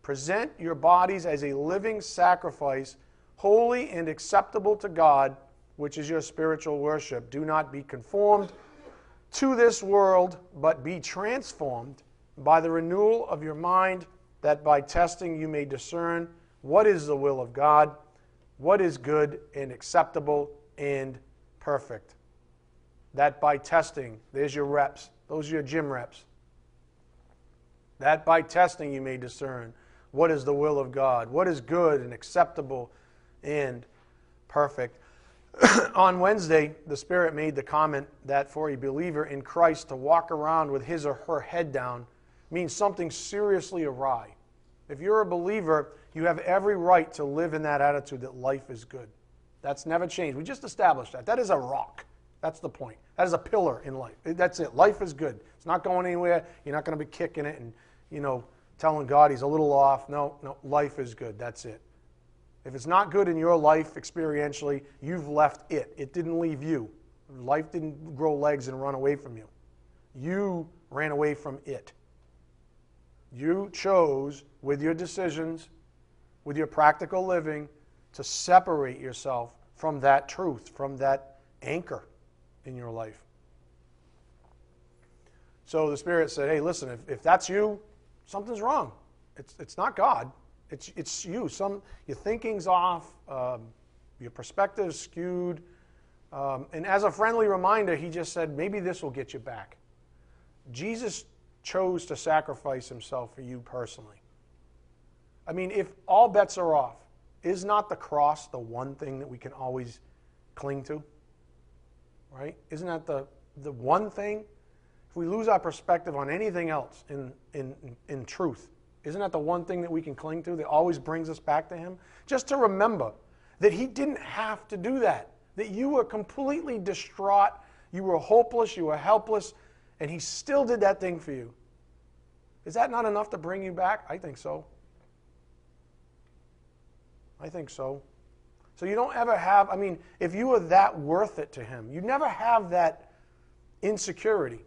Present your bodies as a living sacrifice, holy and acceptable to God, which is your spiritual worship. Do not be conformed to this world, but be transformed by the renewal of your mind, that by testing you may discern what is the will of God, what is good and acceptable and perfect. That by testing, there's your reps, those are your gym reps. That by testing you may discern what is the will of God, what is good and acceptable and perfect. On Wednesday, the Spirit made the comment that for a believer in Christ to walk around with his or her head down means something seriously awry. If you're a believer, you have every right to live in that attitude that life is good. That's never changed. We just established that. That is a rock. That's the point. That is a pillar in life. That's it. Life is good. It's not going anywhere. You're not going to be kicking it and, you know, telling God he's a little off. No, no, life is good. That's it. If it's not good in your life experientially, you've left it. It didn't leave you. Life didn't grow legs and run away from you. You ran away from it. You chose with your decisions, with your practical living, to separate yourself from that truth, from that anchor in your life. So the Spirit said, hey, listen, if, if that's you, something's wrong. It's, it's not God, it's, it's you. Some, your thinking's off, um, your perspective's skewed. Um, and as a friendly reminder, he just said, maybe this will get you back. Jesus chose to sacrifice himself for you personally. I mean, if all bets are off, is not the cross the one thing that we can always cling to? Right? Isn't that the, the one thing if we lose our perspective on anything else in, in, in truth, isn't that the one thing that we can cling to that always brings us back to Him? Just to remember that He didn't have to do that, that you were completely distraught, you were hopeless, you were helpless, and He still did that thing for you. Is that not enough to bring you back? I think so. I think so. So you don't ever have, I mean, if you were that worth it to Him, you never have that insecurity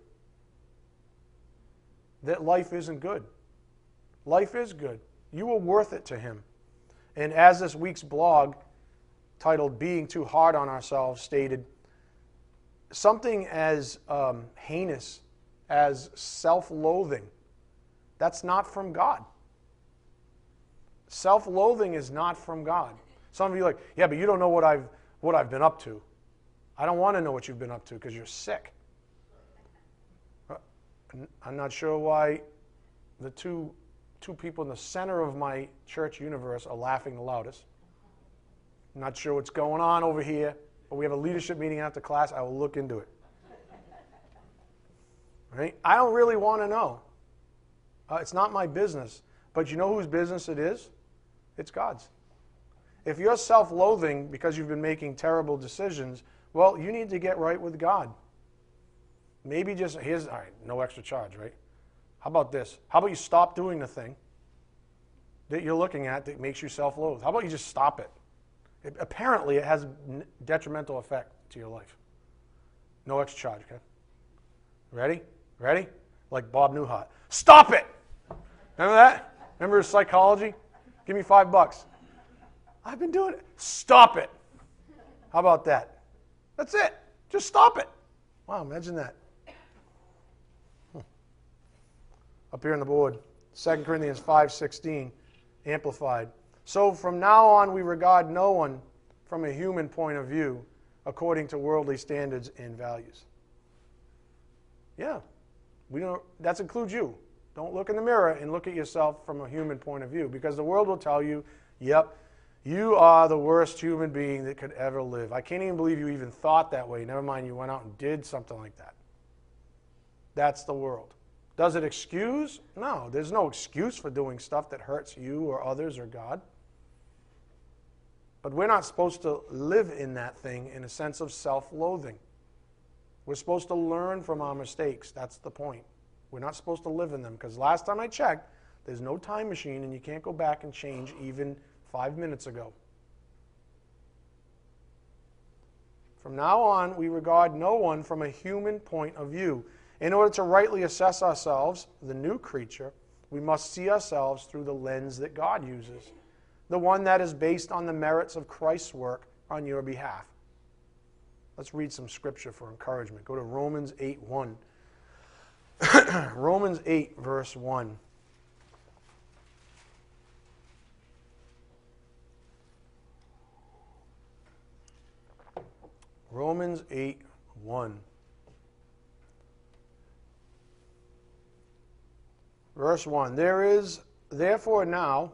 that life isn't good. Life is good. You were worth it to Him. And as this week's blog, titled Being Too Hard on Ourselves, stated, something as um, heinous as self loathing, that's not from God. Self loathing is not from God. Some of you are like, yeah, but you don't know what I've, what I've been up to. I don't want to know what you've been up to because you're sick. I'm not sure why the two, two people in the center of my church universe are laughing the loudest. I'm not sure what's going on over here, we have a leadership meeting after class. I will look into it. Right? I don't really want to know. Uh, it's not my business. But you know whose business it is? It's God's. If you're self loathing because you've been making terrible decisions, well, you need to get right with God. Maybe just, here's, all right, no extra charge, right? How about this? How about you stop doing the thing that you're looking at that makes you self loathe? How about you just stop it? It? Apparently, it has detrimental effect to your life. No extra charge, okay? Ready? Ready? Like Bob Newhart. Stop it! Remember that? Remember his psychology? Give me five bucks. I've been doing it. Stop it. How about that? That's it. Just stop it. Wow, imagine that. up here on the board 2 Corinthians 5:16 amplified. So from now on we regard no one from a human point of view according to worldly standards and values. Yeah. We don't that includes you. Don't look in the mirror and look at yourself from a human point of view because the world will tell you, "Yep, you are the worst human being that could ever live. I can't even believe you even thought that way. Never mind you went out and did something like that." That's the world. Does it excuse? No, there's no excuse for doing stuff that hurts you or others or God. But we're not supposed to live in that thing in a sense of self loathing. We're supposed to learn from our mistakes. That's the point. We're not supposed to live in them because last time I checked, there's no time machine and you can't go back and change even five minutes ago. From now on, we regard no one from a human point of view. In order to rightly assess ourselves, the new creature, we must see ourselves through the lens that God uses, the one that is based on the merits of Christ's work on your behalf. Let's read some scripture for encouragement. Go to Romans 8 1. Romans 8, verse 1. Romans 8 1. Verse 1 There is therefore now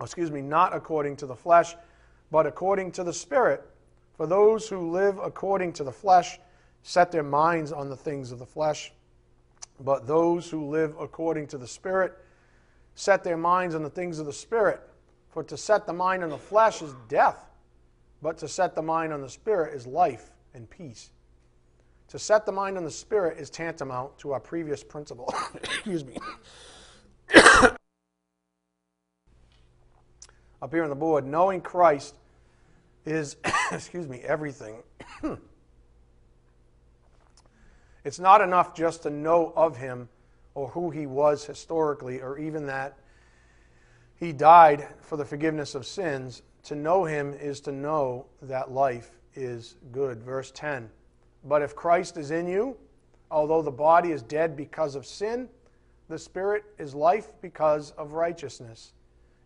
excuse me, not according to the flesh, but according to the Spirit. For those who live according to the flesh set their minds on the things of the flesh, but those who live according to the Spirit set their minds on the things of the Spirit. For to set the mind on the flesh is death but to set the mind on the Spirit is life and peace. To set the mind on the Spirit is tantamount to our previous principle. Excuse me. Up here on the board, knowing Christ is, excuse me, everything. it's not enough just to know of him or who he was historically or even that he died for the forgiveness of sins. To know him is to know that life is good. Verse 10 But if Christ is in you, although the body is dead because of sin, the spirit is life because of righteousness.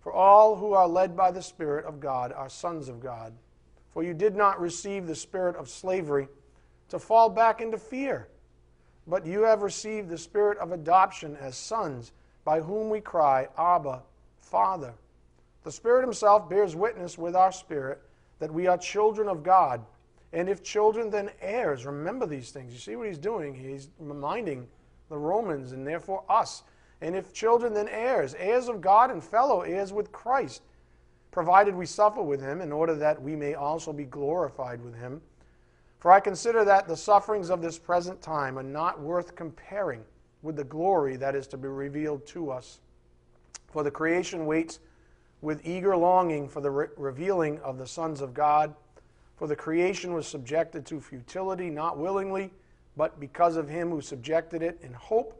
For all who are led by the Spirit of God are sons of God. For you did not receive the spirit of slavery to fall back into fear, but you have received the spirit of adoption as sons, by whom we cry, Abba, Father. The Spirit Himself bears witness with our spirit that we are children of God. And if children, then heirs. Remember these things. You see what He's doing? He's reminding the Romans and therefore us. And if children, then heirs, heirs of God and fellow heirs with Christ, provided we suffer with Him in order that we may also be glorified with Him. For I consider that the sufferings of this present time are not worth comparing with the glory that is to be revealed to us. For the creation waits with eager longing for the re- revealing of the sons of God. For the creation was subjected to futility, not willingly, but because of him who subjected it, in hope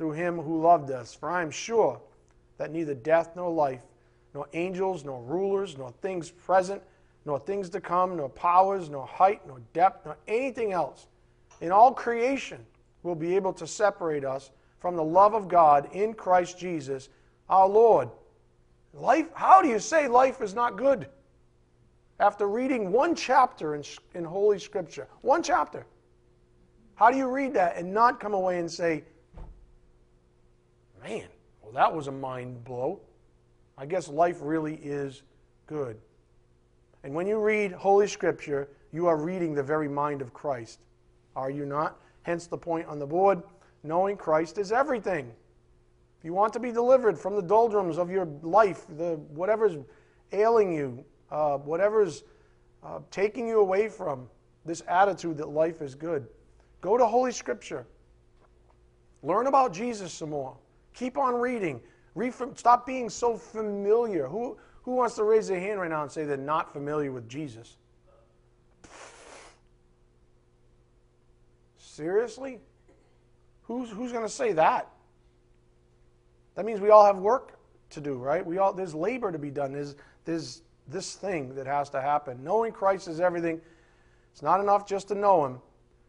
through him who loved us. For I am sure that neither death nor life, nor angels, nor rulers, nor things present, nor things to come, nor powers, nor height, nor depth, nor anything else in all creation will be able to separate us from the love of God in Christ Jesus our Lord. Life, how do you say life is not good? After reading one chapter in, in Holy Scripture, one chapter, how do you read that and not come away and say, man, well, that was a mind blow? I guess life really is good. And when you read Holy Scripture, you are reading the very mind of Christ. Are you not? Hence the point on the board knowing Christ is everything. If you want to be delivered from the doldrums of your life, the whatever's ailing you, uh, whatever's uh, taking you away from this attitude that life is good, go to Holy Scripture. Learn about Jesus some more. Keep on reading. Read from, stop being so familiar. Who, who wants to raise their hand right now and say they're not familiar with Jesus? Seriously? Who's, who's going to say that? That means we all have work to do, right? We all there's labor to be done. There's there's this thing that has to happen. Knowing Christ is everything. It's not enough just to know him.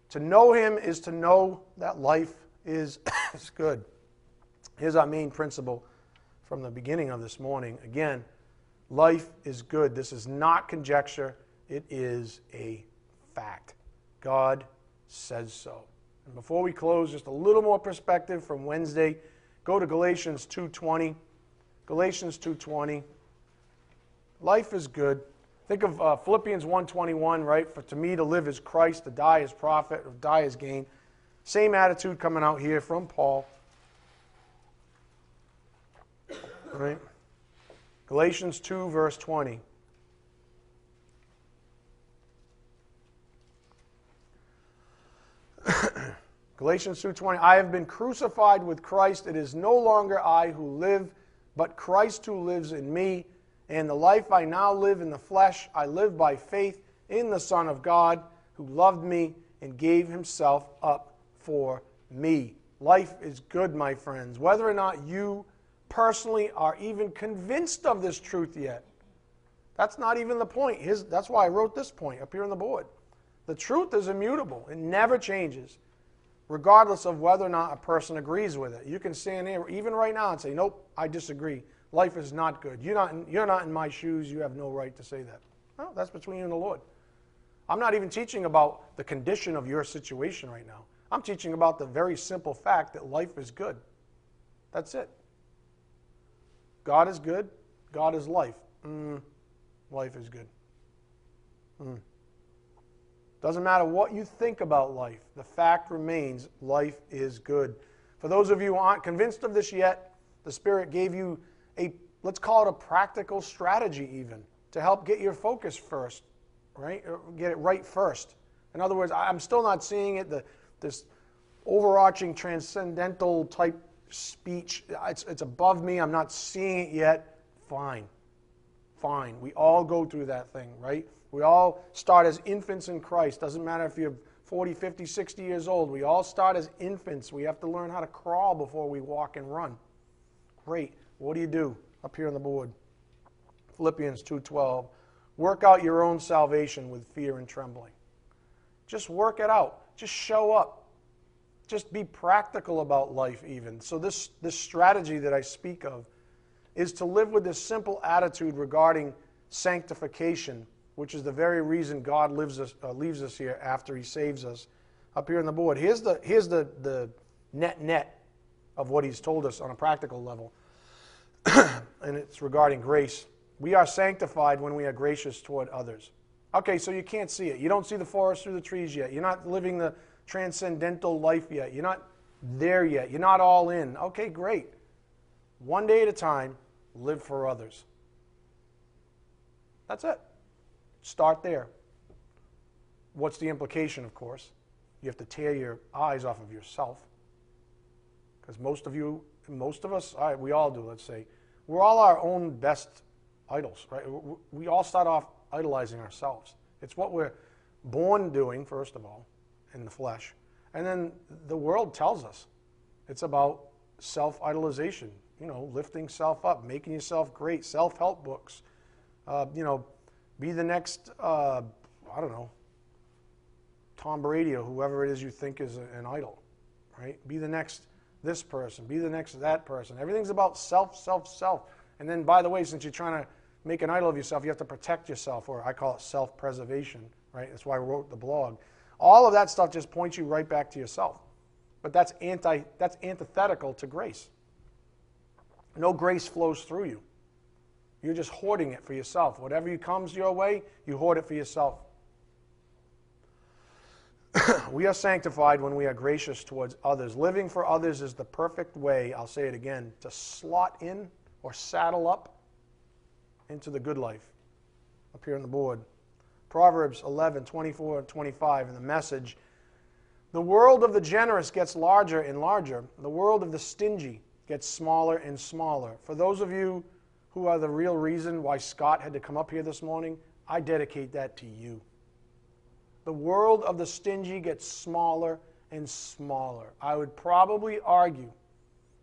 To know him is to know that life is, is good. Here's our main principle from the beginning of this morning. Again, life is good. This is not conjecture, it is a fact. God says so. And before we close, just a little more perspective from Wednesday. Go to Galatians 2:20. Galatians 2:20. Life is good. Think of uh, Philippians 1:21, right? For to me to live is Christ, to die is profit, or die is gain. Same attitude coming out here from Paul. Right? Galatians 2 verse 20. Galatians 2:20 I have been crucified with Christ. It is no longer I who live but Christ who lives in me. And the life I now live in the flesh I live by faith in the Son of God who loved me and gave himself up for me. Life is good my friends. Whether or not you personally are even convinced of this truth yet that's not even the point His, that's why I wrote this point up here on the board the truth is immutable, it never changes, regardless of whether or not a person agrees with it. You can stand here even right now and say, Nope, I disagree. Life is not good. You're not in, you're not in my shoes. You have no right to say that. Well, that's between you and the Lord. I'm not even teaching about the condition of your situation right now. I'm teaching about the very simple fact that life is good. That's it. God is good. God is life. Mm, life is good. Mm. Doesn't matter what you think about life, the fact remains life is good. For those of you who aren't convinced of this yet, the Spirit gave you a, let's call it a practical strategy, even, to help get your focus first, right? Or get it right first. In other words, I'm still not seeing it, the, this overarching transcendental type speech. It's, it's above me. I'm not seeing it yet. Fine. Fine. We all go through that thing, right? We all start as infants in Christ. Doesn't matter if you're 40, 50, 60 years old. We all start as infants. We have to learn how to crawl before we walk and run. Great. What do you do? Up here on the board. Philippians 2:12. Work out your own salvation with fear and trembling. Just work it out. Just show up. Just be practical about life, even. So, this, this strategy that I speak of is to live with this simple attitude regarding sanctification, which is the very reason God lives us, uh, leaves us here after He saves us. Up here on the board, here's the, here's the, the net net of what He's told us on a practical level, and it's regarding grace. We are sanctified when we are gracious toward others. Okay, so you can't see it. You don't see the forest through the trees yet. You're not living the transcendental life yet. You're not there yet. You're not all in. Okay, great. One day at a time, live for others. That's it. Start there. What's the implication, of course? You have to tear your eyes off of yourself. Because most of you, most of us, we all do, let's say, we're all our own best idols, right? We all start off idolizing ourselves. It's what we're born doing, first of all, in the flesh. And then the world tells us it's about self idolization, you know, lifting self up, making yourself great, self help books. Uh, you know, be the next, uh, I don't know, Tom Brady or whoever it is you think is an idol, right? Be the next this person, be the next that person. Everything's about self, self, self. And then, by the way, since you're trying to make an idol of yourself, you have to protect yourself, or I call it self preservation, right? That's why I wrote the blog. All of that stuff just points you right back to yourself. But that's, anti, that's antithetical to grace. No grace flows through you. You're just hoarding it for yourself. Whatever comes your way, you hoard it for yourself. we are sanctified when we are gracious towards others. Living for others is the perfect way, I'll say it again, to slot in or saddle up into the good life. Up here on the board. Proverbs 11, 24 and 25 in the message. The world of the generous gets larger and larger. The world of the stingy gets smaller and smaller. For those of you who are the real reason why Scott had to come up here this morning, I dedicate that to you. The world of the stingy gets smaller and smaller. I would probably argue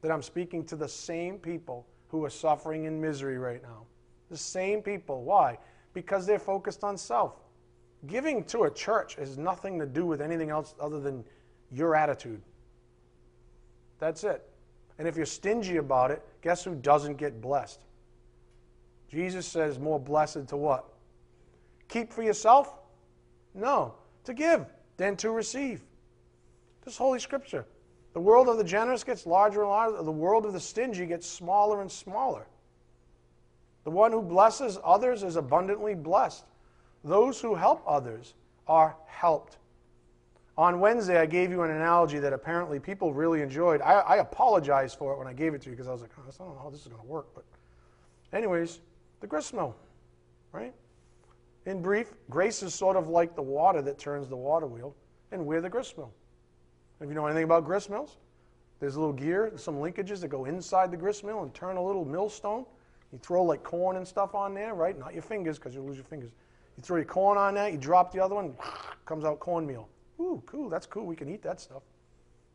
that I'm speaking to the same people who are suffering in misery right now. The same people. Why? Because they're focused on self. Giving to a church has nothing to do with anything else other than your attitude. That's it. And if you're stingy about it, guess who doesn't get blessed? Jesus says, more blessed to what? Keep for yourself? No, to give than to receive. This Holy Scripture. The world of the generous gets larger and larger. The world of the stingy gets smaller and smaller. The one who blesses others is abundantly blessed. Those who help others are helped. On Wednesday, I gave you an analogy that apparently people really enjoyed. I, I apologize for it when I gave it to you because I was like, oh, I don't know how this is going to work. But, anyways, the gristmill, right? In brief, grace is sort of like the water that turns the water wheel, and we're the gristmill. If you know anything about gristmills, there's a little gear, some linkages that go inside the gristmill and turn a little millstone. You throw like corn and stuff on there, right? Not your fingers because you'll lose your fingers. You throw your corn on that, you drop the other one, comes out cornmeal. Ooh, cool, that's cool. We can eat that stuff.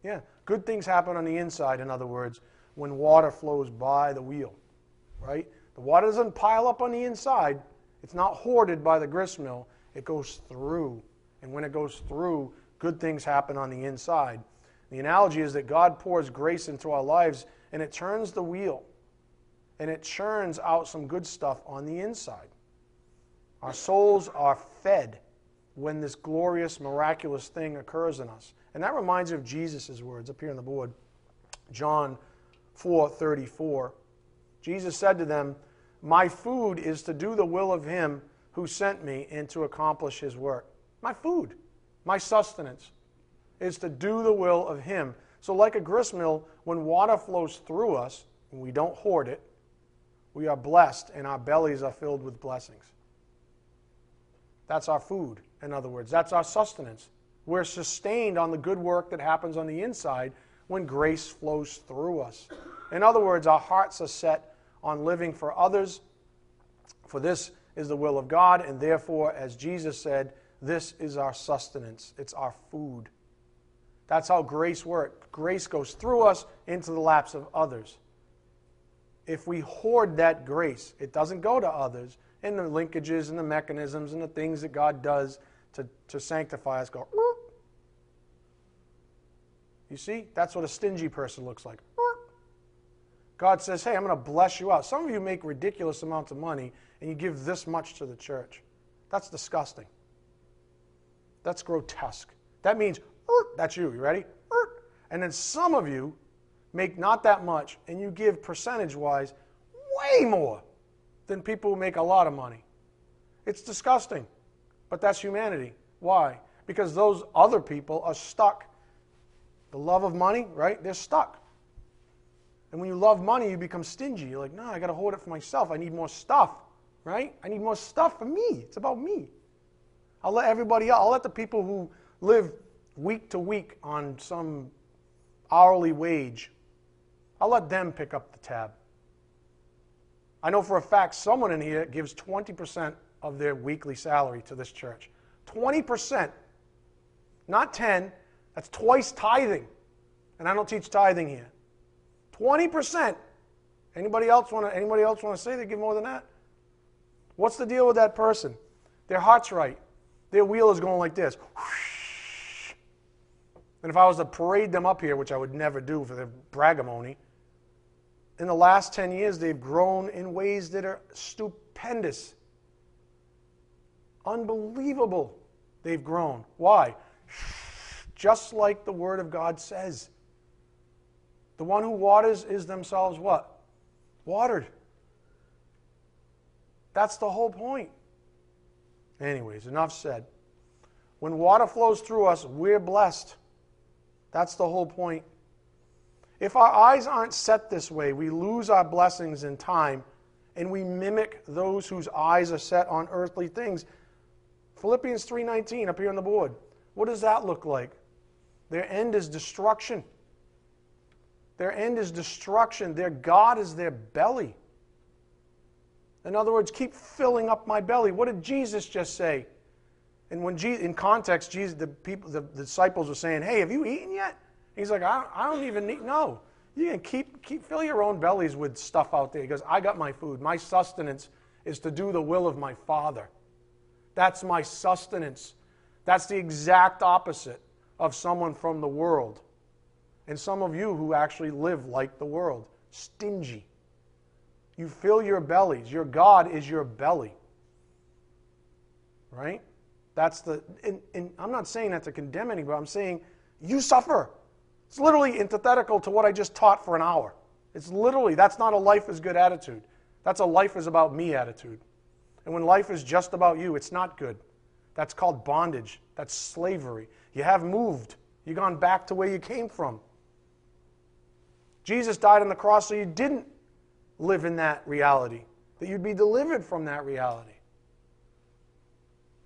Yeah, good things happen on the inside, in other words, when water flows by the wheel, right? The water doesn't pile up on the inside, it's not hoarded by the grist mill, it goes through. And when it goes through, good things happen on the inside. The analogy is that God pours grace into our lives and it turns the wheel and it churns out some good stuff on the inside. Our souls are fed when this glorious, miraculous thing occurs in us. And that reminds me of Jesus' words up here on the board. John 4:34. Jesus said to them, "My food is to do the will of him who sent me and to accomplish his work." My food, my sustenance is to do the will of him. So like a grist mill, when water flows through us, and we don't hoard it, we are blessed and our bellies are filled with blessings. That's our food, in other words. That's our sustenance. We're sustained on the good work that happens on the inside when grace flows through us. In other words, our hearts are set on living for others, for this is the will of God, and therefore, as Jesus said, this is our sustenance, it's our food. That's how grace works. Grace goes through us into the laps of others if we hoard that grace, it doesn't go to others, and the linkages and the mechanisms and the things that God does to, to sanctify us go. You see, that's what a stingy person looks like. God says, Hey, I'm going to bless you out. Some of you make ridiculous amounts of money and you give this much to the church. That's disgusting. That's grotesque. That means, that's you. You ready? And then some of you make not that much and you give percentage wise way more than people who make a lot of money. It's disgusting. But that's humanity. Why? Because those other people are stuck. The love of money, right? They're stuck. And when you love money, you become stingy. You're like, no, I got to hold it for myself. I need more stuff, right? I need more stuff for me. It's about me. I'll let everybody else, I'll let the people who live week to week on some hourly wage, I'll let them pick up the tab. I know for a fact someone in here gives 20% of their weekly salary to this church. 20%. Not 10. That's twice tithing. And I don't teach tithing here. 20%. Anybody else want to anybody else want to say they give more than that? What's the deal with that person? Their heart's right. Their wheel is going like this. And if I was to parade them up here, which I would never do for their bragamony, in the last 10 years, they've grown in ways that are stupendous. Unbelievable, they've grown. Why? Just like the Word of God says. The one who waters is themselves what? Watered. That's the whole point. Anyways, enough said. When water flows through us, we're blessed. That's the whole point. If our eyes aren't set this way, we lose our blessings in time and we mimic those whose eyes are set on earthly things. Philippians 3:19 up here on the board. What does that look like? Their end is destruction. Their end is destruction. Their God is their belly. In other words, keep filling up my belly. What did Jesus just say? And when Jesus, in context, Jesus, the people, the disciples were saying, "Hey, have you eaten yet?" He's like, "I, I don't even need. No, you can keep keep fill your own bellies with stuff out there." He goes, "I got my food. My sustenance is to do the will of my Father. That's my sustenance. That's the exact opposite of someone from the world, and some of you who actually live like the world, stingy." You fill your bellies. Your God is your belly. Right? That's the, and, and I'm not saying that to condemn anybody, I'm saying you suffer. It's literally antithetical to what I just taught for an hour. It's literally, that's not a life is good attitude. That's a life is about me attitude. And when life is just about you, it's not good. That's called bondage. That's slavery. You have moved. You've gone back to where you came from. Jesus died on the cross so you didn't live in that reality, that you'd be delivered from that reality.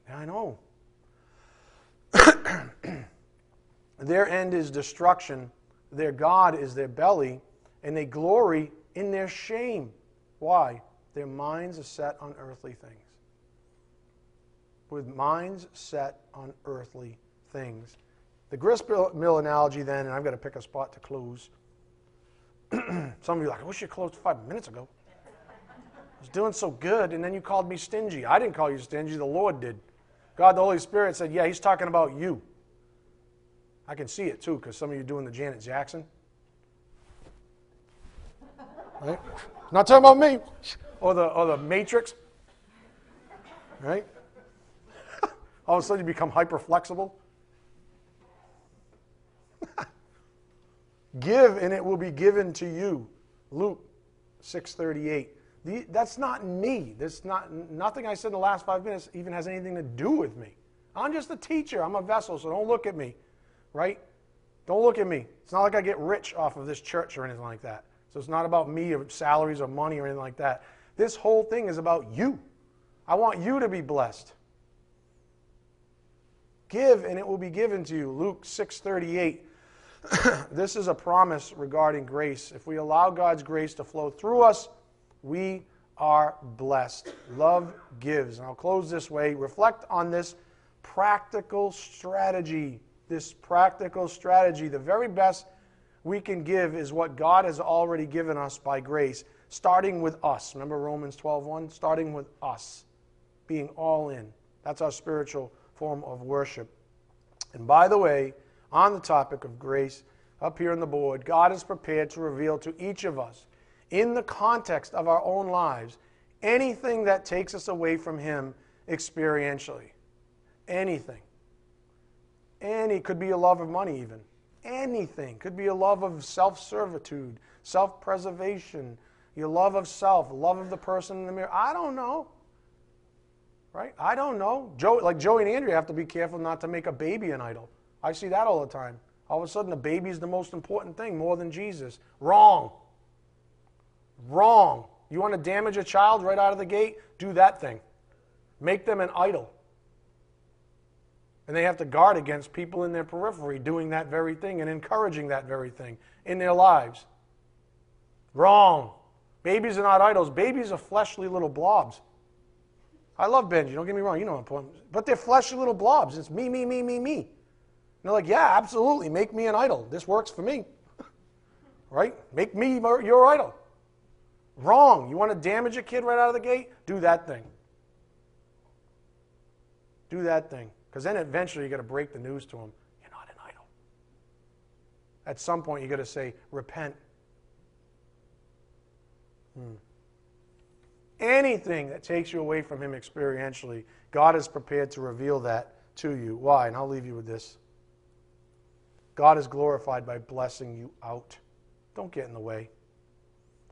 Yeah, I know. their end is destruction, their God is their belly, and they glory in their shame. Why? Their minds are set on earthly things. With minds set on earthly things. The grist mill analogy, then, and I've got to pick a spot to close. Some of you are like, I wish you closed five minutes ago. I was doing so good, and then you called me stingy. I didn't call you stingy, the Lord did. God, the Holy Spirit said, Yeah, He's talking about you. I can see it too, because some of you doing the Janet Jackson. Right? Not talking about me. Or the, or the Matrix. Right? All of a sudden you become hyper flexible. Give and it will be given to you. Luke 6:38. that's not me. That's not nothing I said in the last 5 minutes even has anything to do with me. I'm just a teacher. I'm a vessel, so don't look at me. Right? Don't look at me. It's not like I get rich off of this church or anything like that. So it's not about me or salaries or money or anything like that. This whole thing is about you. I want you to be blessed. Give and it will be given to you. Luke 6:38. this is a promise regarding grace. If we allow God's grace to flow through us, we are blessed. Love gives. And I'll close this way. Reflect on this practical strategy. This practical strategy. The very best we can give is what God has already given us by grace, starting with us. Remember Romans 12:1? Starting with us. being all in. That's our spiritual form of worship. And by the way, on the topic of grace, up here on the board, God is prepared to reveal to each of us, in the context of our own lives, anything that takes us away from Him experientially. Anything. Any could be a love of money, even. Anything could be a love of self servitude, self preservation, your love of self, love of the person in the mirror. I don't know. Right? I don't know. Joe, like Joey and Andrea have to be careful not to make a baby an idol. I see that all the time. All of a sudden, the baby is the most important thing, more than Jesus. Wrong. Wrong. You want to damage a child right out of the gate? Do that thing. Make them an idol. And they have to guard against people in their periphery doing that very thing and encouraging that very thing in their lives. Wrong. Babies are not idols. Babies are fleshly little blobs. I love Benji, don't get me wrong, you know I'm important. But they're fleshly little blobs. It's me, me, me, me, me. And they're like, yeah, absolutely, make me an idol. This works for me. right? Make me your idol. Wrong. You want to damage a kid right out of the gate? Do that thing. Do that thing. Because then eventually you got to break the news to them. You're not an idol. At some point you got to say, repent. Hmm. Anything that takes you away from Him experientially, God is prepared to reveal that to you. Why? And I'll leave you with this. God is glorified by blessing you out. Don't get in the way.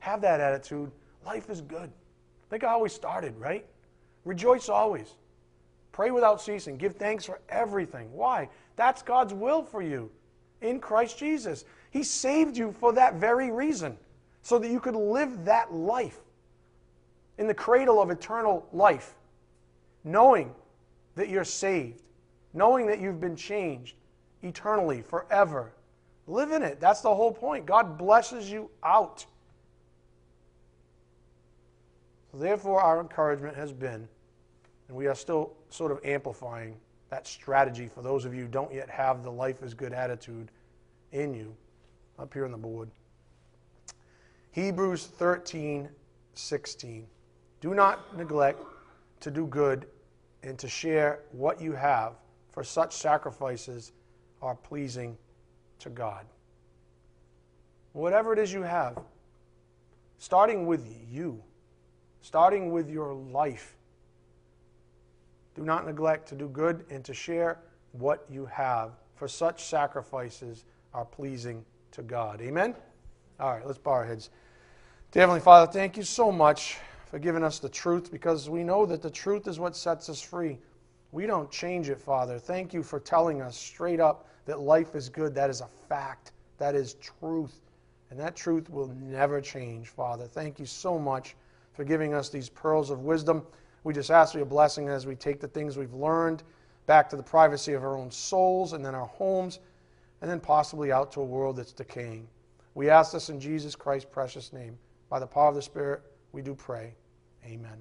Have that attitude. Life is good. Think I always started, right? Rejoice always. Pray without ceasing. Give thanks for everything. Why? That's God's will for you in Christ Jesus. He saved you for that very reason, so that you could live that life in the cradle of eternal life, knowing that you're saved, knowing that you've been changed eternally, forever. Live in it. That's the whole point. God blesses you out. Therefore, our encouragement has been, and we are still sort of amplifying that strategy for those of you who don't yet have the life is good attitude in you, up here on the board. Hebrews 13, 16. Do not neglect to do good and to share what you have, for such sacrifices are pleasing to God. Whatever it is you have, starting with you, starting with your life, do not neglect to do good and to share what you have, for such sacrifices are pleasing to God. Amen? All right, let's bow our heads. Dear Heavenly Father, thank you so much for giving us the truth because we know that the truth is what sets us free. We don't change it, Father. Thank you for telling us straight up that life is good. That is a fact. That is truth. And that truth will never change, Father. Thank you so much for giving us these pearls of wisdom. We just ask for your blessing as we take the things we've learned back to the privacy of our own souls and then our homes, and then possibly out to a world that's decaying. We ask this in Jesus Christ's precious name. By the power of the Spirit, we do pray. Amen.